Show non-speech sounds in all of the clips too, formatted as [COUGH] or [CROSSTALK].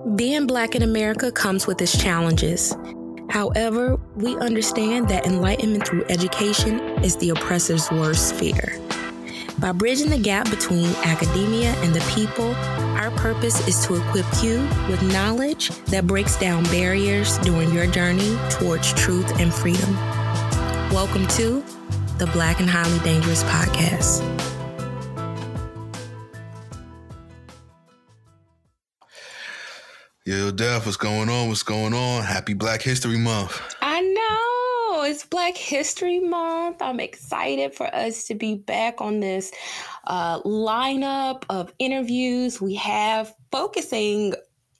Being Black in America comes with its challenges. However, we understand that enlightenment through education is the oppressor's worst fear. By bridging the gap between academia and the people, our purpose is to equip you with knowledge that breaks down barriers during your journey towards truth and freedom. Welcome to the Black and Highly Dangerous Podcast. Daph, what's going on? What's going on? Happy Black History Month. I know it's Black History Month. I'm excited for us to be back on this uh, lineup of interviews we have focusing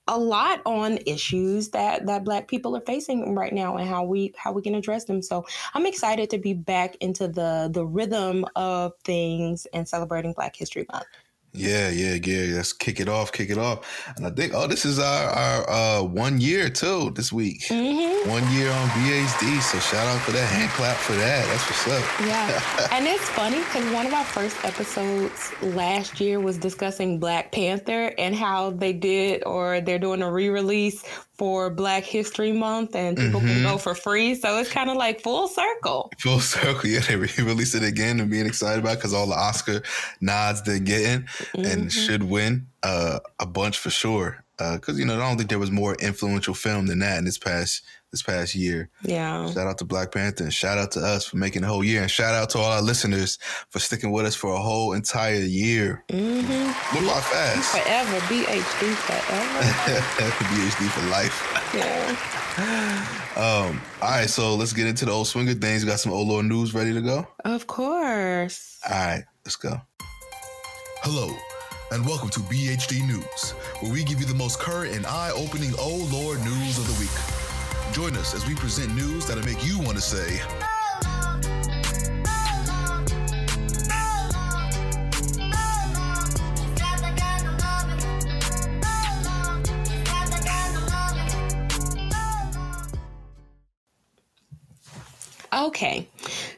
a lot on issues that that black people are facing right now and how we how we can address them so i'm excited to be back into the the rhythm of things and celebrating black history month yeah, yeah, yeah. Let's kick it off, kick it off. And I think, oh, this is our our uh, one year too this week. Mm-hmm. One year on BHD. So shout out for that hand clap for that. That's what's up. Yeah, and it's funny because one of our first episodes last year was discussing Black Panther and how they did or they're doing a re-release for Black History Month and people mm-hmm. can go for free. So it's kind of like full circle. Full [LAUGHS] circle. Yeah, they re-released it again and being excited about because all the Oscar nods they're getting mm-hmm. and should win uh, a bunch for sure. Because uh, you know, I don't think there was more influential film than that in this past this past year. Yeah. Shout out to Black Panther and shout out to us for making the whole year and shout out to all our listeners for sticking with us for a whole entire year. Mm-hmm. Look by fast. Forever. BHD forever. [LAUGHS] BHD for life. Yeah. Um, all right, so let's get into the old swinger things. You got some old lord news ready to go? Of course. All right, let's go. Hello, and welcome to BHD News, where we give you the most current and eye-opening old lord news of the week. Join us as we present news that'll make you want to say, Okay,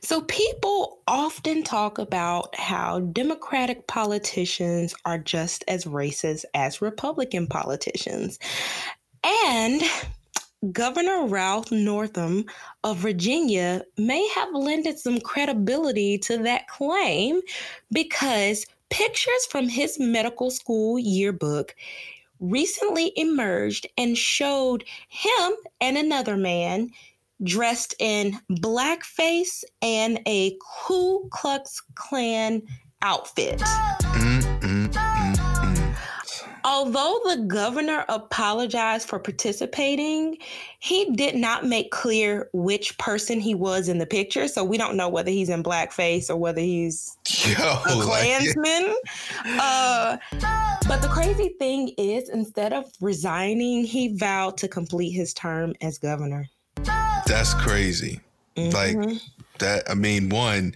so people often talk about how Democratic politicians are just as racist as Republican politicians. And Governor Ralph Northam of Virginia may have lended some credibility to that claim because pictures from his medical school yearbook recently emerged and showed him and another man dressed in blackface and a Ku Klux Klan outfit. Mm-mm-mm. Although the governor apologized for participating, he did not make clear which person he was in the picture. So we don't know whether he's in blackface or whether he's Yo, a Klansman. Like, uh, but the crazy thing is, instead of resigning, he vowed to complete his term as governor. That's crazy. Mm-hmm. Like that. I mean, one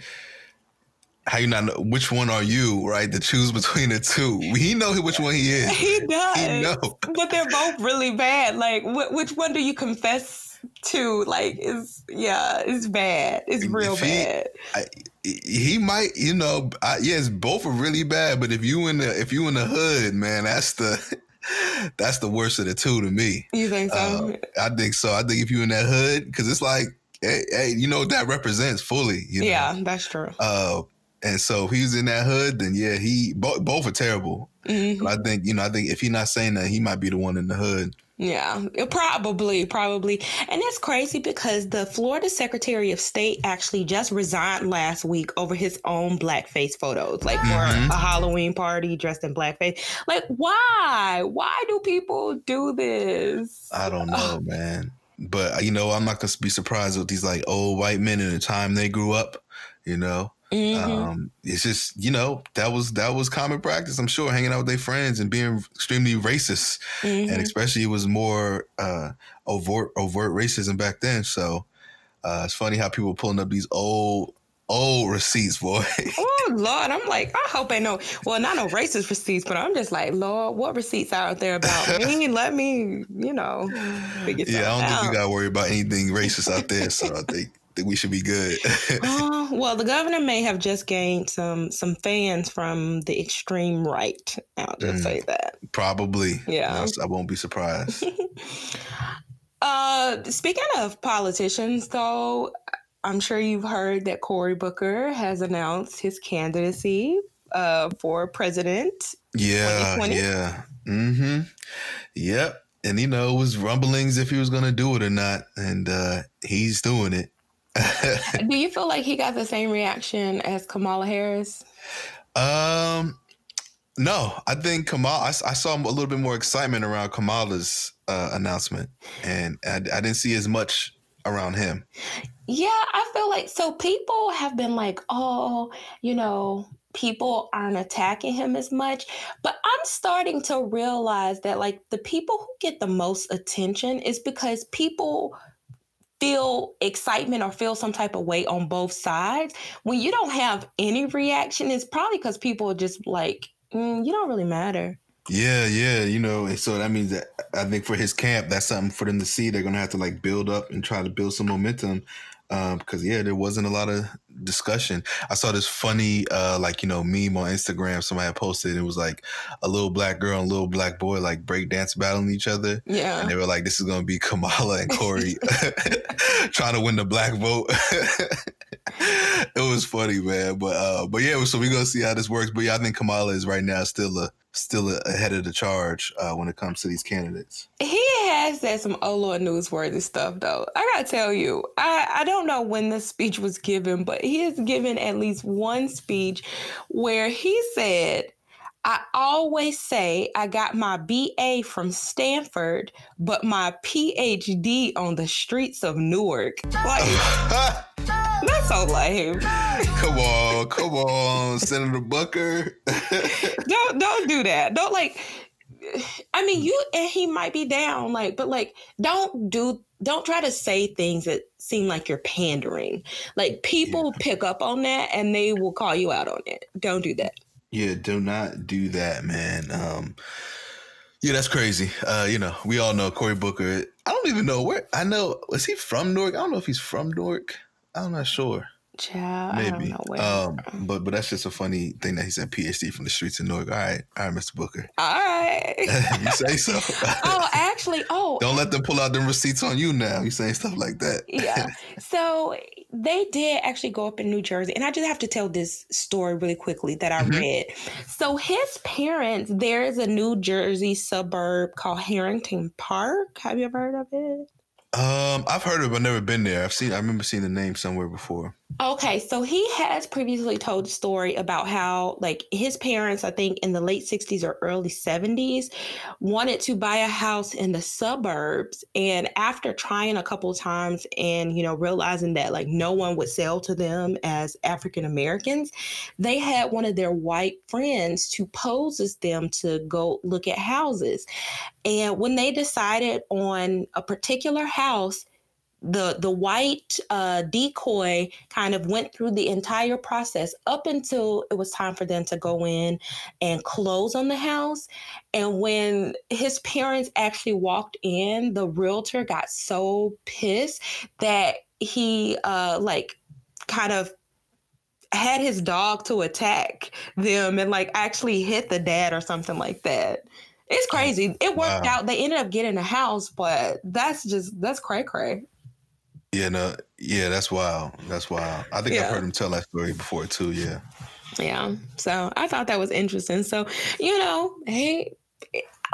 how you not know which one are you, right? To choose between the two. He know which one he is. He does. He know. But they're both really bad. Like, wh- which one do you confess to? Like, is yeah, it's bad. It's real if bad. I, he might, you know, I, yes, both are really bad. But if you in the if you in the hood, man, that's the [LAUGHS] that's the worst of the two to me. You think so? Uh, I think so. I think if you in that hood, because it's like, hey, hey, you know what that represents fully. You know? Yeah, that's true. Uh, and so if he's in that hood, then yeah, he both both are terrible. Mm-hmm. But I think you know, I think if he's not saying that, he might be the one in the hood. Yeah, probably, probably. And it's crazy because the Florida Secretary of State actually just resigned last week over his own blackface photos, like for mm-hmm. a Halloween party dressed in blackface. Like, why? Why do people do this? I don't know, man. But you know, I'm not gonna be surprised with these like old white men in the time they grew up. You know, Mm-hmm. Um, it's just you know that was that was common practice. I'm sure hanging out with their friends and being extremely racist, mm-hmm. and especially it was more uh, overt overt racism back then. So uh, it's funny how people pulling up these old old receipts, boy. [LAUGHS] oh Lord, I'm like, I hope ain't no well, not no racist receipts, but I'm just like, Lord, what receipts are out there about [LAUGHS] me? Let me, you know, Yeah, I don't out. think you gotta worry about anything racist out there. So I think think we should be good. [LAUGHS] uh, well, the governor may have just gained some some fans from the extreme right. I'll just mm, say that. Probably. Yeah. I won't be surprised. [LAUGHS] uh, speaking of politicians, though, I'm sure you've heard that Cory Booker has announced his candidacy uh, for president. Yeah, yeah. Mm-hmm. Yep. And you know, it was rumblings if he was gonna do it or not. And uh he's doing it. Do you [LAUGHS] feel like he got the same reaction as Kamala Harris? Um no, I think Kamala. I, I, saw a little bit more excitement around Kamala's uh, announcement, and I, I, didn't see as much around him. Yeah, I feel like so people have been like, oh, you know, people aren't attacking him as much. But I'm starting to realize that like the people who get the most attention is because people feel excitement or feel some type of way on both sides. When you don't have any reaction, it's probably because people are just like, mm, you don't really matter. Yeah, yeah, you know, and so that means that I think for his camp, that's something for them to see. They're gonna have to like build up and try to build some momentum um, because yeah, there wasn't a lot of discussion. I saw this funny, uh, like you know, meme on Instagram. Somebody had posted. It was like a little black girl and a little black boy like break dance battling each other. Yeah, and they were like, "This is gonna be Kamala and Cory [LAUGHS] [LAUGHS] trying to win the black vote." [LAUGHS] it was funny, man. But uh, but yeah, so we're gonna see how this works. But yeah, I think Kamala is right now still a still ahead of the charge uh, when it comes to these candidates. He has said some oh Lord newsworthy stuff though. I gotta tell you, I, I don't know when the speech was given, but he has given at least one speech where he said, I always say I got my BA from Stanford, but my PhD on the streets of Newark. Like [LAUGHS] That's so lame. come on, come on, Senator Booker. [LAUGHS] don't don't do that. Don't like. I mean, you and he might be down, like, but like, don't do, don't try to say things that seem like you're pandering. Like, people yeah. pick up on that and they will call you out on it. Don't do that. Yeah, do not do that, man. Um, yeah, that's crazy. Uh, you know, we all know Cory Booker. I don't even know where. I know. Is he from Newark? I don't know if he's from Newark. I'm not sure. Child, Maybe. Um, but but that's just a funny thing that he said PhD from the streets of Newark. All right, all right, Mr. Booker. All [LAUGHS] you say so. [LAUGHS] oh, actually, oh, don't let them pull out them receipts on you now. You saying stuff like that. yeah. [LAUGHS] So they did actually go up in New Jersey, and I just have to tell this story really quickly that I mm-hmm. read. So his parents, there is a New Jersey suburb called Harrington Park. Have you ever heard of it? Um, I've heard of it, but never been there. I've seen, I remember seeing the name somewhere before. Okay, so he has previously told a story about how, like, his parents, I think in the late 60s or early 70s, wanted to buy a house in the suburbs. And after trying a couple times and, you know, realizing that, like, no one would sell to them as African Americans, they had one of their white friends to pose as them to go look at houses. And when they decided on a particular house, the the white uh, decoy kind of went through the entire process up until it was time for them to go in and close on the house. And when his parents actually walked in, the realtor got so pissed that he uh, like kind of had his dog to attack them and like actually hit the dad or something like that. It's crazy. It worked wow. out. They ended up getting a house, but that's just that's cray cray. Yeah, no, yeah, that's wild. That's wild. I think yeah. I've heard him tell that story before too. Yeah. Yeah. So I thought that was interesting. So you know, hey,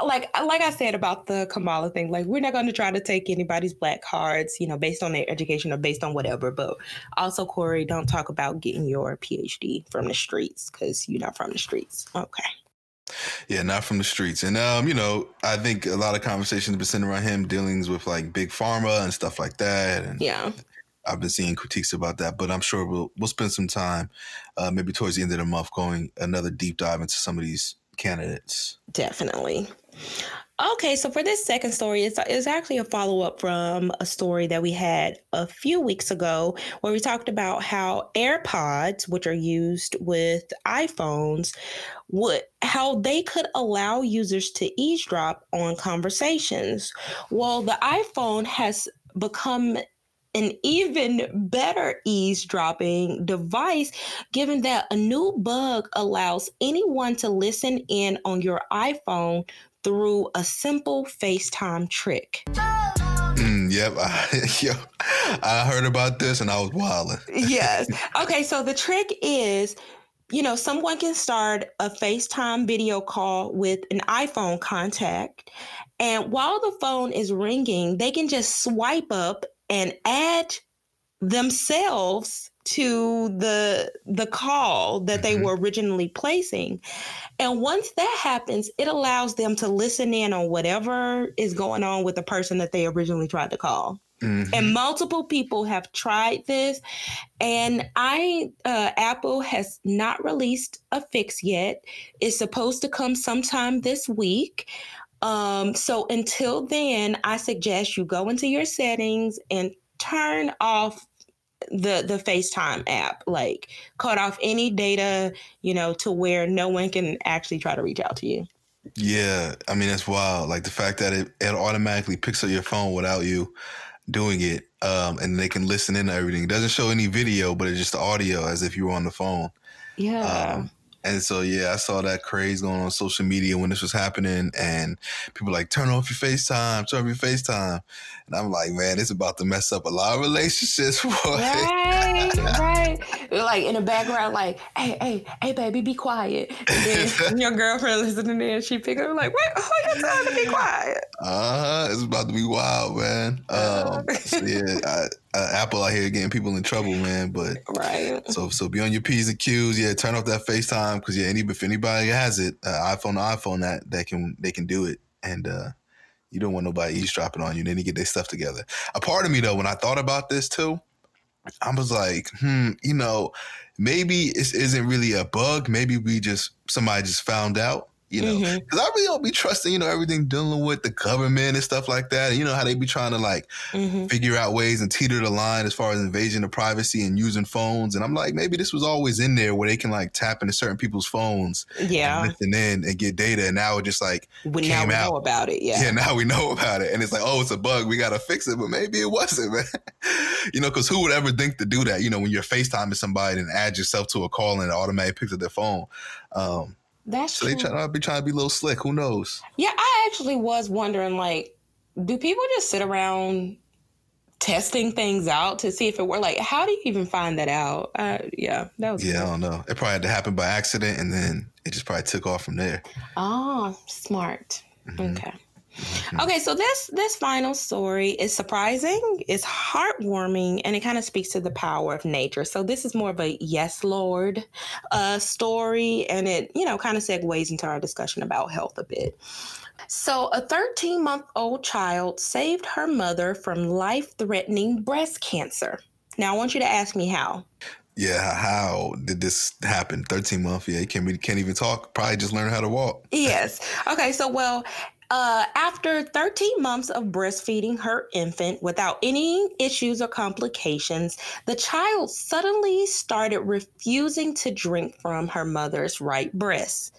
like like I said about the Kamala thing, like we're not going to try to take anybody's black cards, you know, based on their education or based on whatever. But also, Cory, don't talk about getting your PhD from the streets because you're not from the streets. Okay. Yeah, not from the streets. And um, you know, I think a lot of conversations have been centered around him dealings with like big pharma and stuff like that. And yeah. I've been seeing critiques about that, but I'm sure we'll we'll spend some time, uh, maybe towards the end of the month, going another deep dive into some of these candidates. Definitely. Okay, so for this second story, it's, it's actually a follow up from a story that we had a few weeks ago where we talked about how AirPods, which are used with iPhones, would how they could allow users to eavesdrop on conversations. Well, the iPhone has become an even better eavesdropping device, given that a new bug allows anyone to listen in on your iPhone through a simple FaceTime trick. Mm, yep, I, [LAUGHS] yo, I heard about this and I was wilding. [LAUGHS] yes. Okay, so the trick is you know, someone can start a FaceTime video call with an iPhone contact. And while the phone is ringing, they can just swipe up and add themselves to the the call that they mm-hmm. were originally placing. And once that happens, it allows them to listen in on whatever is going on with the person that they originally tried to call. Mm-hmm. And multiple people have tried this, and I uh, Apple has not released a fix yet. It's supposed to come sometime this week. Um, so until then, I suggest you go into your settings and turn off the the FaceTime app. Like cut off any data, you know, to where no one can actually try to reach out to you. Yeah, I mean that's wild. Like the fact that it, it automatically picks up your phone without you doing it, um, and they can listen in to everything. It doesn't show any video, but it's just audio as if you were on the phone. Yeah. Um, and so yeah, I saw that craze going on social media when this was happening, and people like turn off your FaceTime, turn off your FaceTime, and I'm like, man, it's about to mess up a lot of relationships. [LAUGHS] Boy. Right, [LAUGHS] right. Like in the background, like, hey, hey, hey, baby, be quiet. And then [LAUGHS] your girlfriend listening in, she pick up like, wait, who you telling to be quiet? Uh huh. It's about to be wild, man. Um, so yeah, I, uh, Apple out here getting people in trouble, man. But right. So so be on your p's and q's. Yeah, turn off that FaceTime because yeah, any if anybody has it, uh, iPhone to iPhone, that that can they can do it, and uh, you don't want nobody eavesdropping on you. They need to get their stuff together. A part of me though, when I thought about this too, I was like, hmm, you know, maybe it isn't really a bug. Maybe we just somebody just found out you know, because mm-hmm. I really don't be trusting, you know, everything dealing with the government and stuff like that. And you know how they be trying to like mm-hmm. figure out ways and teeter the line as far as invasion of privacy and using phones. And I'm like, maybe this was always in there where they can like tap into certain people's phones, yeah, and listen in and get data. And now it just like we, came now out. know about it, yeah, yeah. Now we know about it, and it's like, oh, it's a bug. We gotta fix it, but maybe it wasn't, [LAUGHS] man. you know, because who would ever think to do that? You know, when you're FaceTiming somebody and add yourself to a call and it automatically picks up their phone. Um, that's so true. they try to be trying to be a little slick. Who knows? Yeah, I actually was wondering, like, do people just sit around testing things out to see if it were like? How do you even find that out? Uh, yeah, that was. Yeah, cool. I don't know. It probably had to happen by accident, and then it just probably took off from there. Oh, smart. Mm-hmm. Okay. Mm-hmm. Okay, so this this final story is surprising, it's heartwarming, and it kind of speaks to the power of nature. So this is more of a yes, Lord, uh, story, and it you know kind of segues into our discussion about health a bit. So, a 13 month old child saved her mother from life threatening breast cancer. Now, I want you to ask me how. Yeah, how did this happen? 13 month, yeah, can't, be, can't even talk. Probably just learn how to walk. yes. Okay, so, well, uh, after 13 months of breastfeeding her infant without any issues or complications, the child suddenly started refusing to drink from her mother's right breast.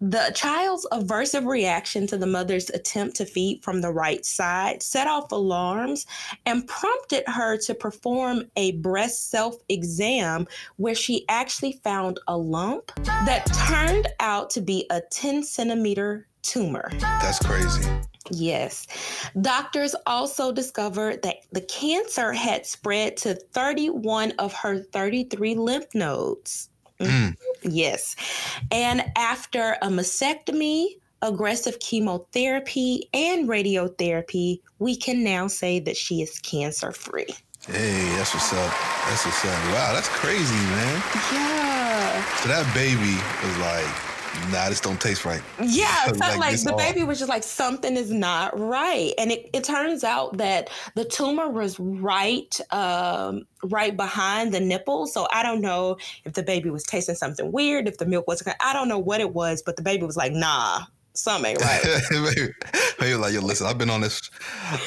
The child's aversive reaction to the mother's attempt to feed from the right side set off alarms and prompted her to perform a breast self exam where she actually found a lump that turned out to be a 10 centimeter tumor. That's crazy. Yes. Doctors also discovered that the cancer had spread to 31 of her 33 lymph nodes. Mm. Yes. And after a mastectomy, aggressive chemotherapy, and radiotherapy, we can now say that she is cancer free. Hey, that's what's up. That's what's up. Wow, that's crazy, man. Yeah. So that baby was like nah, this don't taste right. Yeah, [LAUGHS] like, like the baby was just like something is not right, and it, it turns out that the tumor was right, um, right behind the nipple. So I don't know if the baby was tasting something weird, if the milk wasn't. I don't know what it was, but the baby was like, nah, Something ain't right. [LAUGHS] maybe, maybe like, yo, listen, I've been on this,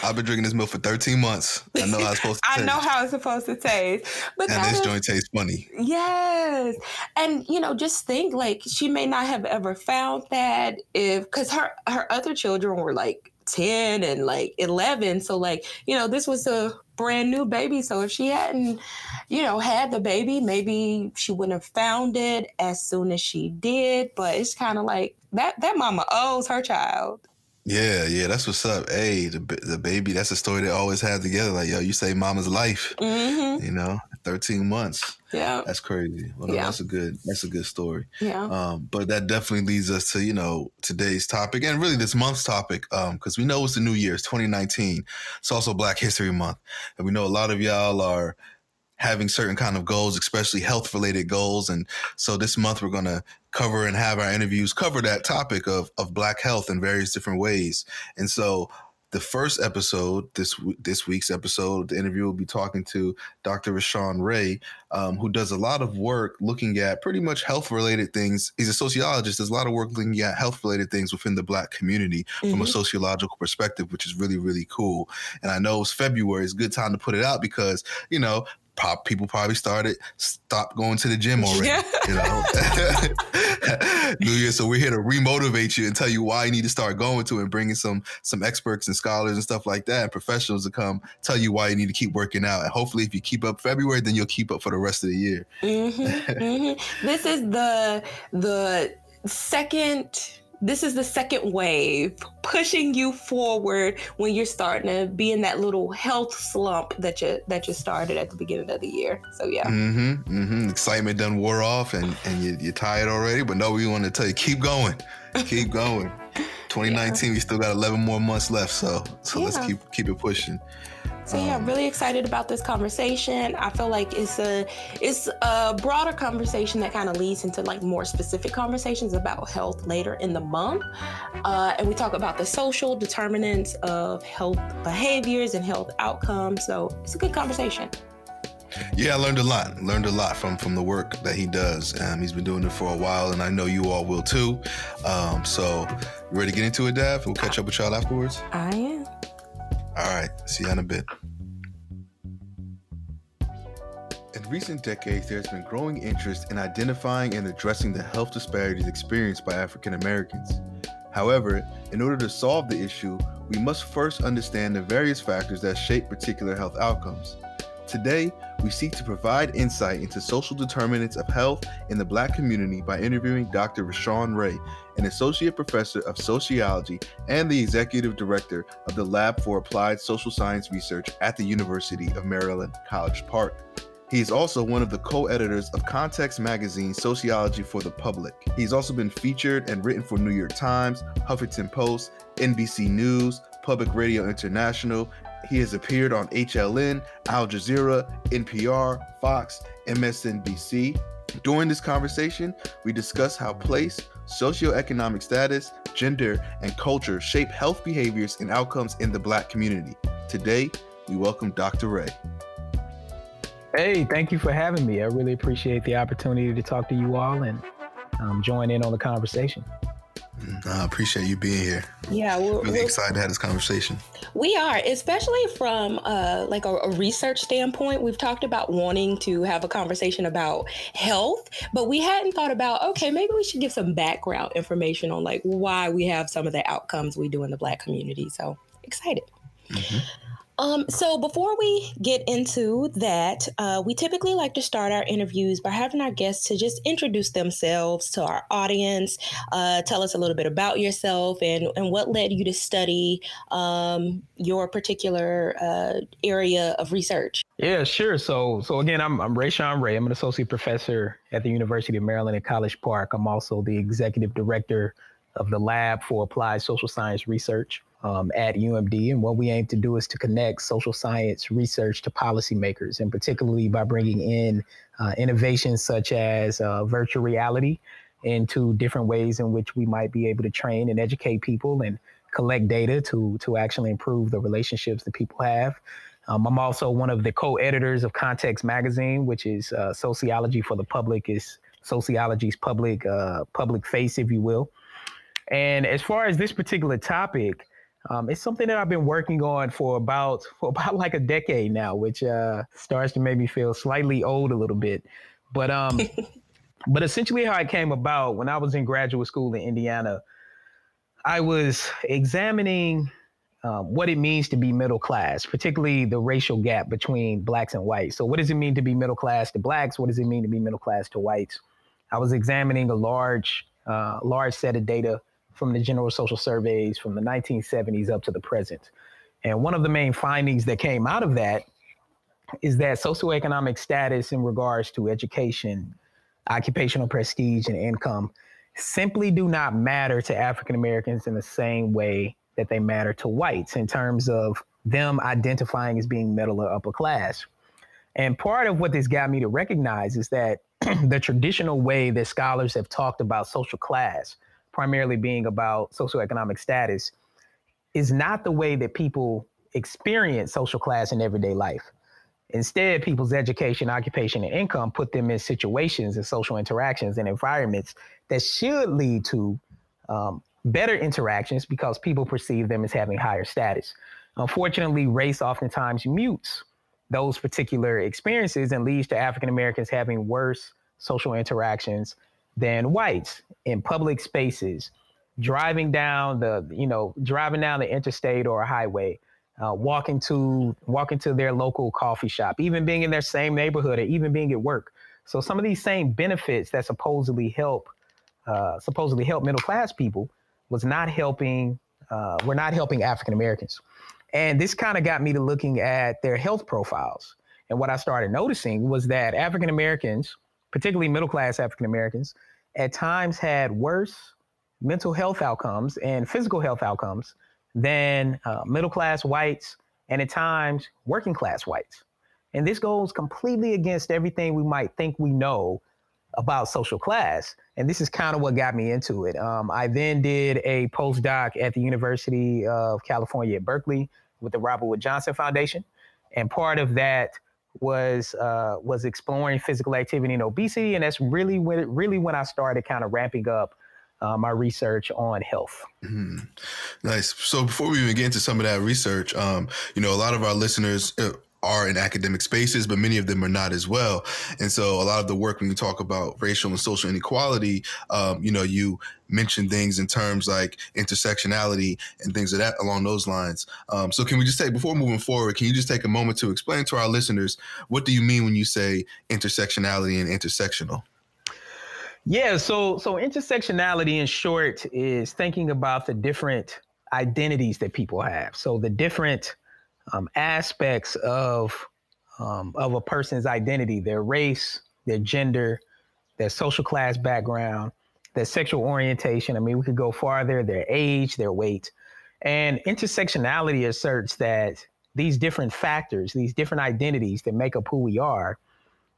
I've been drinking this milk for 13 months. I know how it's supposed to [LAUGHS] I taste. know how it's supposed to taste. But and this is, joint tastes funny. Yes. And, you know, just think like she may not have ever found that if, because her, her other children were like 10 and like 11. So, like, you know, this was a brand new baby. So, if she hadn't, you know, had the baby, maybe she wouldn't have found it as soon as she did. But it's kind of like that, that mama owes her child. Yeah, yeah, that's what's up. Hey, the the baby, that's a story they always had together. Like, yo, you say mama's life. Mm-hmm. You know, thirteen months. Yeah, that's crazy. Well, yeah. that's a good that's a good story. Yeah. Um, but that definitely leads us to you know today's topic and really this month's topic Um, because um, we know it's the new year, it's 2019. It's also Black History Month, and we know a lot of y'all are having certain kind of goals, especially health related goals. And so this month we're going to cover and have our interviews cover that topic of, of black health in various different ways. And so the first episode, this this week's episode, the interview will be talking to Dr. Rashawn Ray, um, who does a lot of work looking at pretty much health related things. He's a sociologist, does a lot of work looking at health related things within the Black community mm-hmm. from a mm-hmm. sociological perspective, which is really really cool. And I know it's February; it's a good time to put it out because you know pop people probably started stop going to the gym already. Yeah. You know, [LAUGHS] New Year. So we're here to remotivate you and tell you why you need to start going to and bringing some some experts and scholars and stuff like that and professionals to come tell you why you need to keep working out. And hopefully, if you keep up February, then you'll keep up for the rest of the year. Mm-hmm, mm-hmm. This is the the second this is the second wave pushing you forward when you're starting to be in that little health slump that you that you started at the beginning of the year. So yeah. Mm-hmm. Mm-hmm. Excitement done wore off and, and you, you're tired already, but no, we want to tell you keep going. Keep going. [LAUGHS] 2019, yeah. we still got 11 more months left, so so yeah. let's keep keep it pushing. So yeah, I'm really excited about this conversation. I feel like it's a it's a broader conversation that kind of leads into like more specific conversations about health later in the month, uh, and we talk about the social determinants of health behaviors and health outcomes. So it's a good conversation. Yeah, I learned a lot. Learned a lot from from the work that he does. Um, he's been doing it for a while, and I know you all will too. Um, so, ready to get into it, Daph? We'll catch up with y'all afterwards. I am. All right, see you in a bit. In recent decades, there has been growing interest in identifying and addressing the health disparities experienced by African Americans. However, in order to solve the issue, we must first understand the various factors that shape particular health outcomes. Today, we seek to provide insight into social determinants of health in the Black community by interviewing Dr. Rashawn Ray, an associate professor of sociology and the executive director of the Lab for Applied Social Science Research at the University of Maryland, College Park. He is also one of the co editors of Context Magazine Sociology for the Public. He's also been featured and written for New York Times, Huffington Post, NBC News, Public Radio International, he has appeared on HLN, Al Jazeera, NPR, Fox, MSNBC. During this conversation, we discuss how place, socioeconomic status, gender, and culture shape health behaviors and outcomes in the Black community. Today, we welcome Dr. Ray. Hey, thank you for having me. I really appreciate the opportunity to talk to you all and um, join in on the conversation. I appreciate you being here. Yeah, we're really we're, excited to have this conversation. We are, especially from uh, like a, a, research standpoint. We've talked about wanting to have a conversation about health, but we hadn't thought about okay, maybe we should give some background information on like why we have some of the outcomes we do in the Black community. So excited. Mm-hmm. Um, so before we get into that, uh, we typically like to start our interviews by having our guests to just introduce themselves to our audience, uh, tell us a little bit about yourself and, and what led you to study um, your particular uh, area of research. Yeah, sure. So, so again, I'm I'm Rashawn Ray. I'm an associate professor at the University of Maryland at College Park. I'm also the executive director of the Lab for Applied Social Science Research um, at UMD. And what we aim to do is to connect social science research to policymakers, and particularly by bringing in uh, innovations such as uh, virtual reality into different ways in which we might be able to train and educate people and collect data to to actually improve the relationships that people have. Um, I'm also one of the co-editors of Context Magazine, which is uh, sociology for the public, is sociology's public uh, public face, if you will. And as far as this particular topic, um, it's something that I've been working on for about [LAUGHS] for about like a decade now, which uh, starts to make me feel slightly old a little bit. But um, [LAUGHS] but essentially, how it came about when I was in graduate school in Indiana, I was examining um, what it means to be middle class, particularly the racial gap between blacks and whites. So, what does it mean to be middle class to blacks? What does it mean to be middle class to whites? I was examining a large, uh, large set of data from the general social surveys from the 1970s up to the present. And one of the main findings that came out of that is that socioeconomic status in regards to education, occupational prestige, and income simply do not matter to African Americans in the same way that they matter to whites in terms of them identifying as being middle or upper class. And part of what this got me to recognize is that [CLEARS THROAT] the traditional way that scholars have talked about social class, primarily being about socioeconomic status, is not the way that people experience social class in everyday life. Instead, people's education, occupation, and income put them in situations and social interactions and environments that should lead to um, better interactions because people perceive them as having higher status. Unfortunately, race oftentimes mutes those particular experiences and leads to African Americans having worse social interactions than whites in public spaces, driving down the, you know, driving down the interstate or a highway, uh, walking to walking to their local coffee shop, even being in their same neighborhood, or even being at work. So some of these same benefits that supposedly help uh, supposedly help middle class people was not helping. Uh, we're not helping African Americans, and this kind of got me to looking at their health profiles. And what I started noticing was that African Americans, particularly middle class African Americans, at times had worse mental health outcomes and physical health outcomes than uh, middle class whites and at times working class whites. And this goes completely against everything we might think we know about social class. And this is kind of what got me into it. Um, I then did a postdoc at the University of California at Berkeley with the Robert Wood Johnson Foundation. And part of that was uh, was exploring physical activity and obesity, and that's really when really when I started kind of ramping up uh, my research on health. Mm-hmm. Nice. So before we even get into some of that research, um, you know, a lot of our listeners uh, are in academic spaces, but many of them are not as well. And so a lot of the work when you talk about racial and social inequality, um, you know, you mention things in terms like intersectionality and things of that along those lines. Um, so can we just take before moving forward, can you just take a moment to explain to our listeners what do you mean when you say intersectionality and intersectional? Yeah, so so intersectionality in short is thinking about the different identities that people have. So the different um, aspects of um, of a person's identity, their race, their gender, their social class background, their sexual orientation. I mean, we could go farther, their age, their weight. And intersectionality asserts that these different factors, these different identities that make up who we are,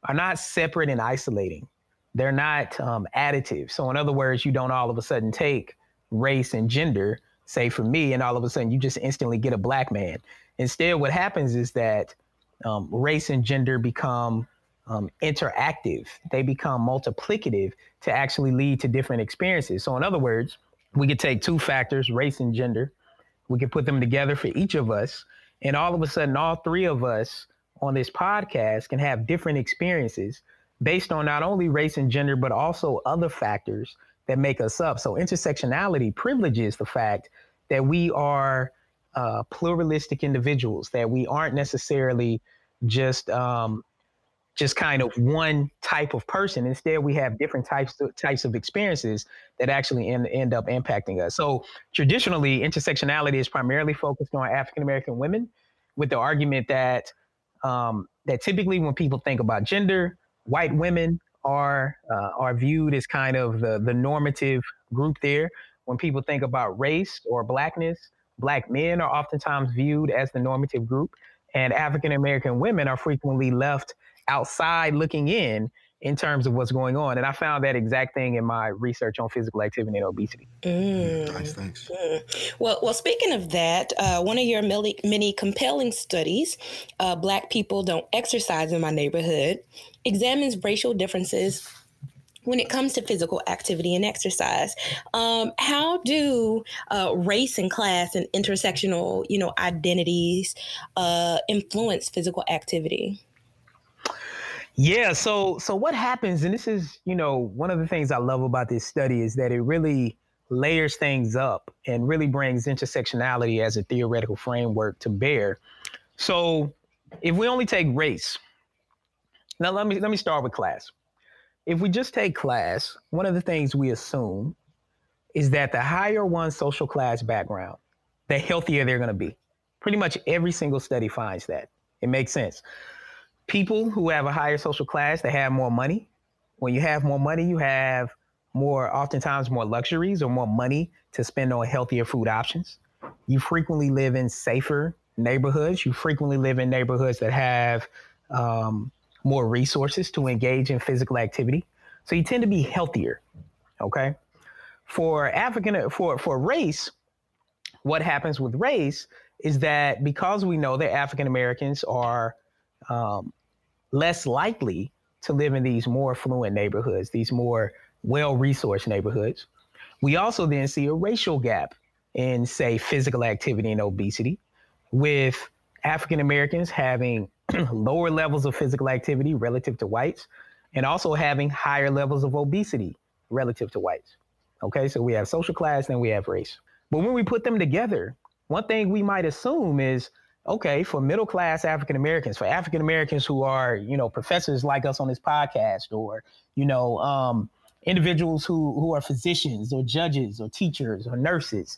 are not separate and isolating they're not um, additive. So, in other words, you don't all of a sudden take race and gender, say for me, and all of a sudden you just instantly get a black man. Instead, what happens is that um, race and gender become um, interactive, they become multiplicative to actually lead to different experiences. So, in other words, we could take two factors, race and gender, we could put them together for each of us, and all of a sudden, all three of us on this podcast can have different experiences based on not only race and gender, but also other factors that make us up. So intersectionality privileges the fact that we are uh, pluralistic individuals, that we aren't necessarily just um, just kind of one type of person. Instead, we have different types of, types of experiences that actually end, end up impacting us. So traditionally, intersectionality is primarily focused on African American women, with the argument that um, that typically when people think about gender, white women are uh, are viewed as kind of the the normative group there. When people think about race or blackness, black men are oftentimes viewed as the normative group, and African American women are frequently left outside looking in in terms of what's going on. And I found that exact thing in my research on physical activity and obesity. Mm. Nice, thanks. Mm. Well, well, speaking of that, uh, one of your many, many compelling studies, uh, Black People Don't Exercise in My Neighborhood, examines racial differences when it comes to physical activity and exercise. Um, how do uh, race and class and intersectional, you know, identities uh, influence physical activity? Yeah, so so what happens, and this is, you know, one of the things I love about this study is that it really layers things up and really brings intersectionality as a theoretical framework to bear. So if we only take race, now let me let me start with class. If we just take class, one of the things we assume is that the higher one's social class background, the healthier they're going to be. Pretty much every single study finds that. It makes sense. People who have a higher social class, they have more money. When you have more money, you have more, oftentimes more luxuries or more money to spend on healthier food options. You frequently live in safer neighborhoods. You frequently live in neighborhoods that have um, more resources to engage in physical activity. So you tend to be healthier. Okay. For African, for, for race, what happens with race is that because we know that African Americans are um, less likely to live in these more affluent neighborhoods, these more well resourced neighborhoods, we also then see a racial gap in, say, physical activity and obesity, with African Americans having [CLEARS THROAT] lower levels of physical activity relative to whites and also having higher levels of obesity relative to whites. Okay, so we have social class, then we have race. But when we put them together, one thing we might assume is okay, for middle class African Americans, for African Americans who are, you know, professors like us on this podcast, or, you know, um, individuals who, who are physicians or judges or teachers or nurses,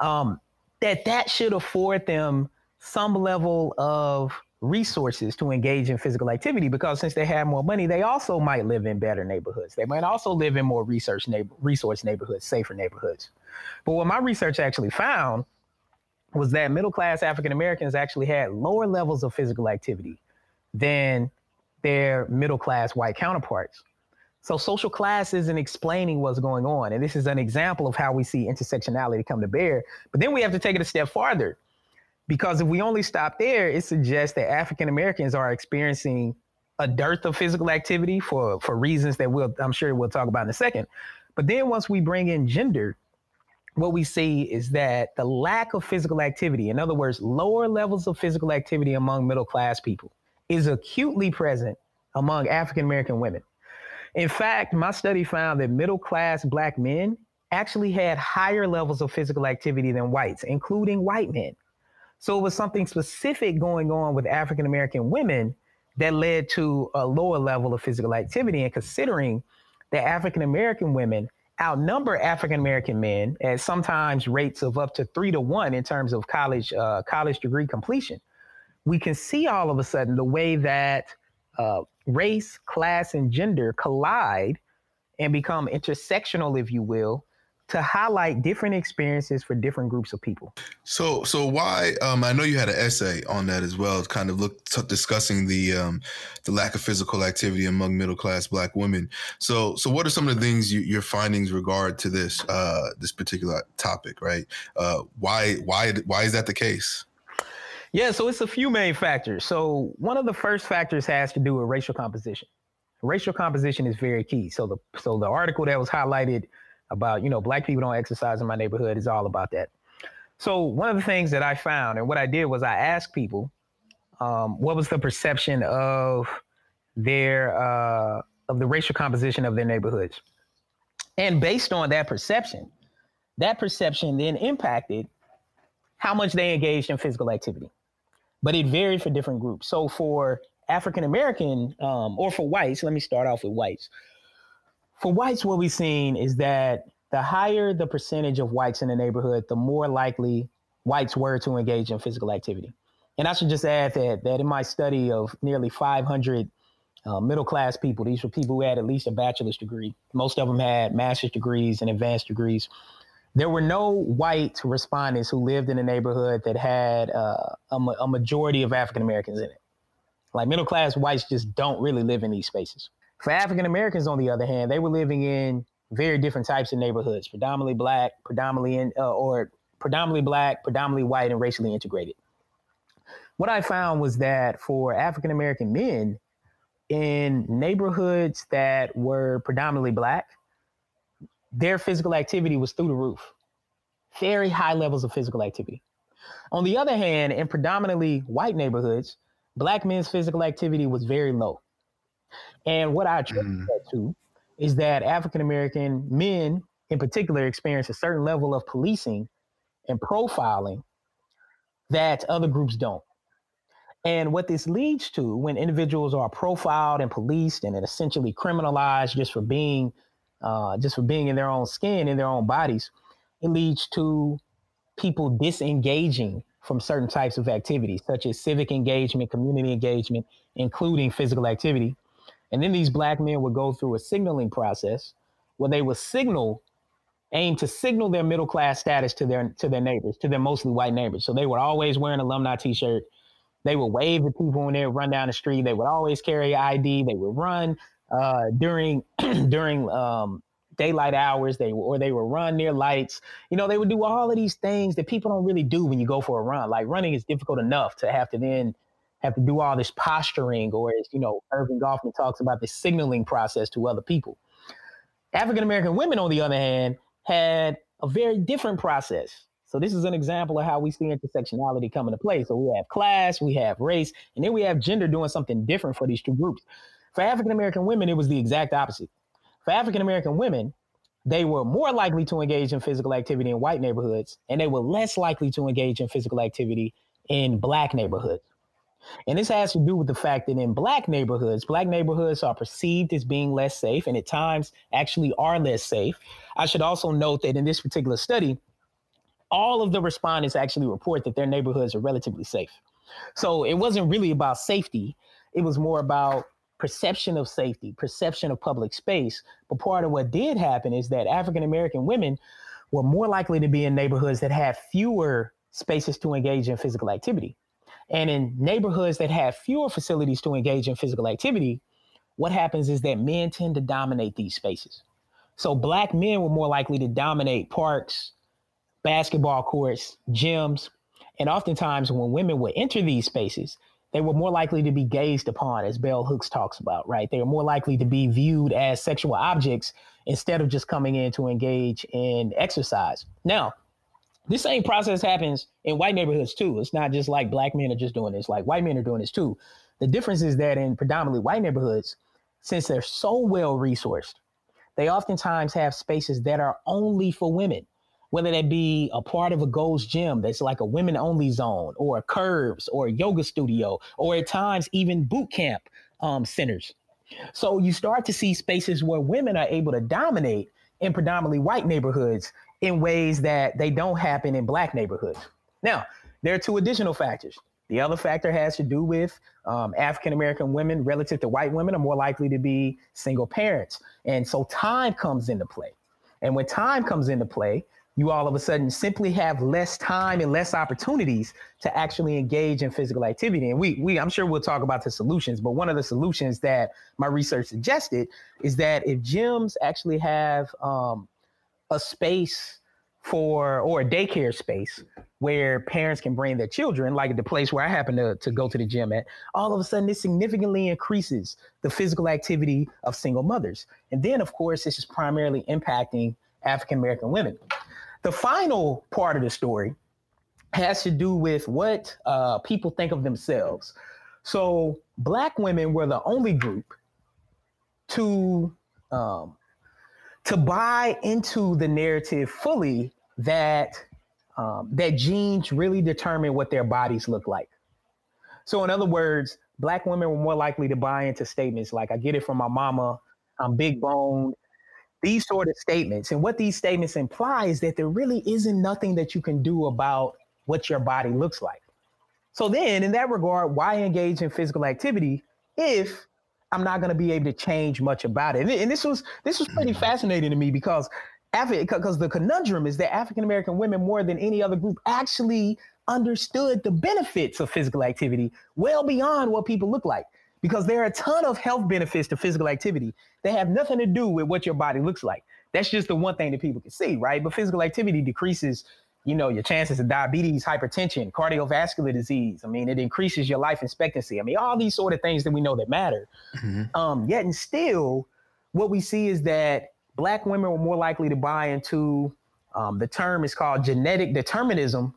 um, that that should afford them some level of resources to engage in physical activity because since they have more money, they also might live in better neighborhoods. They might also live in more research neighbor, resource neighborhoods, safer neighborhoods. But what my research actually found was that middle class African Americans actually had lower levels of physical activity than their middle class white counterparts. So social class isn't explaining what's going on. And this is an example of how we see intersectionality come to bear. But then we have to take it a step farther. Because if we only stop there, it suggests that African Americans are experiencing a dearth of physical activity for, for reasons that we'll I'm sure we'll talk about in a second. But then once we bring in gender, what we see is that the lack of physical activity, in other words, lower levels of physical activity among middle class people, is acutely present among African American women. In fact, my study found that middle class black men actually had higher levels of physical activity than whites, including white men. So it was something specific going on with African American women that led to a lower level of physical activity. And considering that African American women outnumber African American men at sometimes rates of up to three to one in terms of college uh, college degree completion. We can see all of a sudden the way that uh, race, class, and gender collide and become intersectional, if you will, to highlight different experiences for different groups of people. So, so why? Um, I know you had an essay on that as well, kind of look t- discussing the um, the lack of physical activity among middle class Black women. So, so what are some of the things you, your findings regard to this uh, this particular topic? Right? Uh, why why why is that the case? Yeah, so it's a few main factors. So one of the first factors has to do with racial composition. Racial composition is very key. So the so the article that was highlighted about, you know, black people don't exercise in my neighborhood is all about that. So one of the things that I found and what I did was I asked people um, what was the perception of their uh, of the racial composition of their neighborhoods. And based on that perception, that perception then impacted how much they engaged in physical activity. But it varied for different groups. So for African American um, or for whites, let me start off with whites for whites, what we've seen is that the higher the percentage of whites in the neighborhood, the more likely whites were to engage in physical activity. And I should just add that that in my study of nearly 500 uh, middle class people, these were people who had at least a bachelor's degree. Most of them had master's degrees and advanced degrees. There were no white respondents who lived in a neighborhood that had uh, a, a majority of African Americans in it. Like middle class whites just don't really live in these spaces. For African Americans, on the other hand, they were living in very different types of neighborhoods, predominantly black, predominantly in, uh, or predominantly black, predominantly white, and racially integrated. What I found was that for African American men in neighborhoods that were predominantly black, their physical activity was through the roof. Very high levels of physical activity. On the other hand, in predominantly white neighborhoods, black men's physical activity was very low. And what I attribute mm. that to is that African American men in particular experience a certain level of policing and profiling that other groups don't. And what this leads to when individuals are profiled and policed and essentially criminalized just for being uh, just for being in their own skin, in their own bodies, it leads to people disengaging from certain types of activities, such as civic engagement, community engagement, including physical activity. And then these black men would go through a signaling process where they would signal, aim to signal their middle class status to their to their neighbors, to their mostly white neighbors. So they would always wear an alumni T-shirt. They would wave at people when they would run down the street. They would always carry ID. They would run uh, during [CLEARS THROAT] during um, daylight hours. They or they would run near lights. You know, they would do all of these things that people don't really do when you go for a run. Like running is difficult enough to have to then have to do all this posturing, or as you know, Erving Goffman talks about the signaling process to other people. African American women, on the other hand, had a very different process. So this is an example of how we see intersectionality come into play. So we have class, we have race, and then we have gender doing something different for these two groups. For African American women, it was the exact opposite. For African American women, they were more likely to engage in physical activity in white neighborhoods, and they were less likely to engage in physical activity in black neighborhoods. And this has to do with the fact that in black neighborhoods, black neighborhoods are perceived as being less safe and at times actually are less safe. I should also note that in this particular study, all of the respondents actually report that their neighborhoods are relatively safe. So it wasn't really about safety, it was more about perception of safety, perception of public space. But part of what did happen is that African American women were more likely to be in neighborhoods that had fewer spaces to engage in physical activity. And in neighborhoods that have fewer facilities to engage in physical activity, what happens is that men tend to dominate these spaces. So black men were more likely to dominate parks, basketball courts, gyms. And oftentimes when women would enter these spaces, they were more likely to be gazed upon, as Bell Hooks talks about, right? They were more likely to be viewed as sexual objects instead of just coming in to engage in exercise. Now, this same process happens in white neighborhoods too. It's not just like black men are just doing this, like white men are doing this too. The difference is that in predominantly white neighborhoods, since they're so well resourced, they oftentimes have spaces that are only for women, whether that be a part of a Gold's Gym that's like a women only zone, or a Curves, or a yoga studio, or at times even boot camp um, centers. So you start to see spaces where women are able to dominate in predominantly white neighborhoods in ways that they don't happen in black neighborhoods. Now, there are two additional factors. The other factor has to do with um, African American women relative to white women are more likely to be single parents. And so time comes into play. And when time comes into play, you all of a sudden simply have less time and less opportunities to actually engage in physical activity. And we, we, I'm sure we'll talk about the solutions, but one of the solutions that my research suggested is that if gyms actually have um, a space for or a daycare space where parents can bring their children, like the place where I happen to, to go to the gym at, all of a sudden this significantly increases the physical activity of single mothers. And then, of course, this is primarily impacting African American women. The final part of the story has to do with what uh, people think of themselves. So, Black women were the only group to um, to buy into the narrative fully that um, that genes really determine what their bodies look like. So, in other words, black women were more likely to buy into statements like, I get it from my mama, I'm big boned, these sort of statements. And what these statements imply is that there really isn't nothing that you can do about what your body looks like. So, then in that regard, why engage in physical activity if I'm not going to be able to change much about it? And, this was this was pretty mm-hmm. fascinating to me because because the conundrum is that African American women, more than any other group, actually understood the benefits of physical activity well beyond what people look like. Because there are a ton of health benefits to physical activity that have nothing to do with what your body looks like. That's just the one thing that people can see, right? But physical activity decreases, you know, your chances of diabetes, hypertension, cardiovascular disease. I mean, it increases your life expectancy. I mean, all these sort of things that we know that matter. Mm-hmm. Um, yet and still, what we see is that black women were more likely to buy into um, the term is called genetic determinism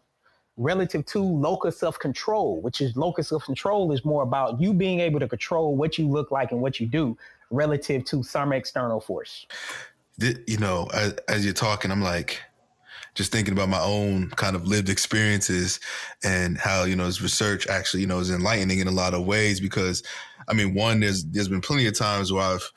relative to locus of control, which is locus of control is more about you being able to control what you look like and what you do relative to some external force. you know, as, as you're talking, I'm like, just thinking about my own kind of lived experiences and how you know this research actually you know is enlightening in a lot of ways because I mean one there's there's been plenty of times where I've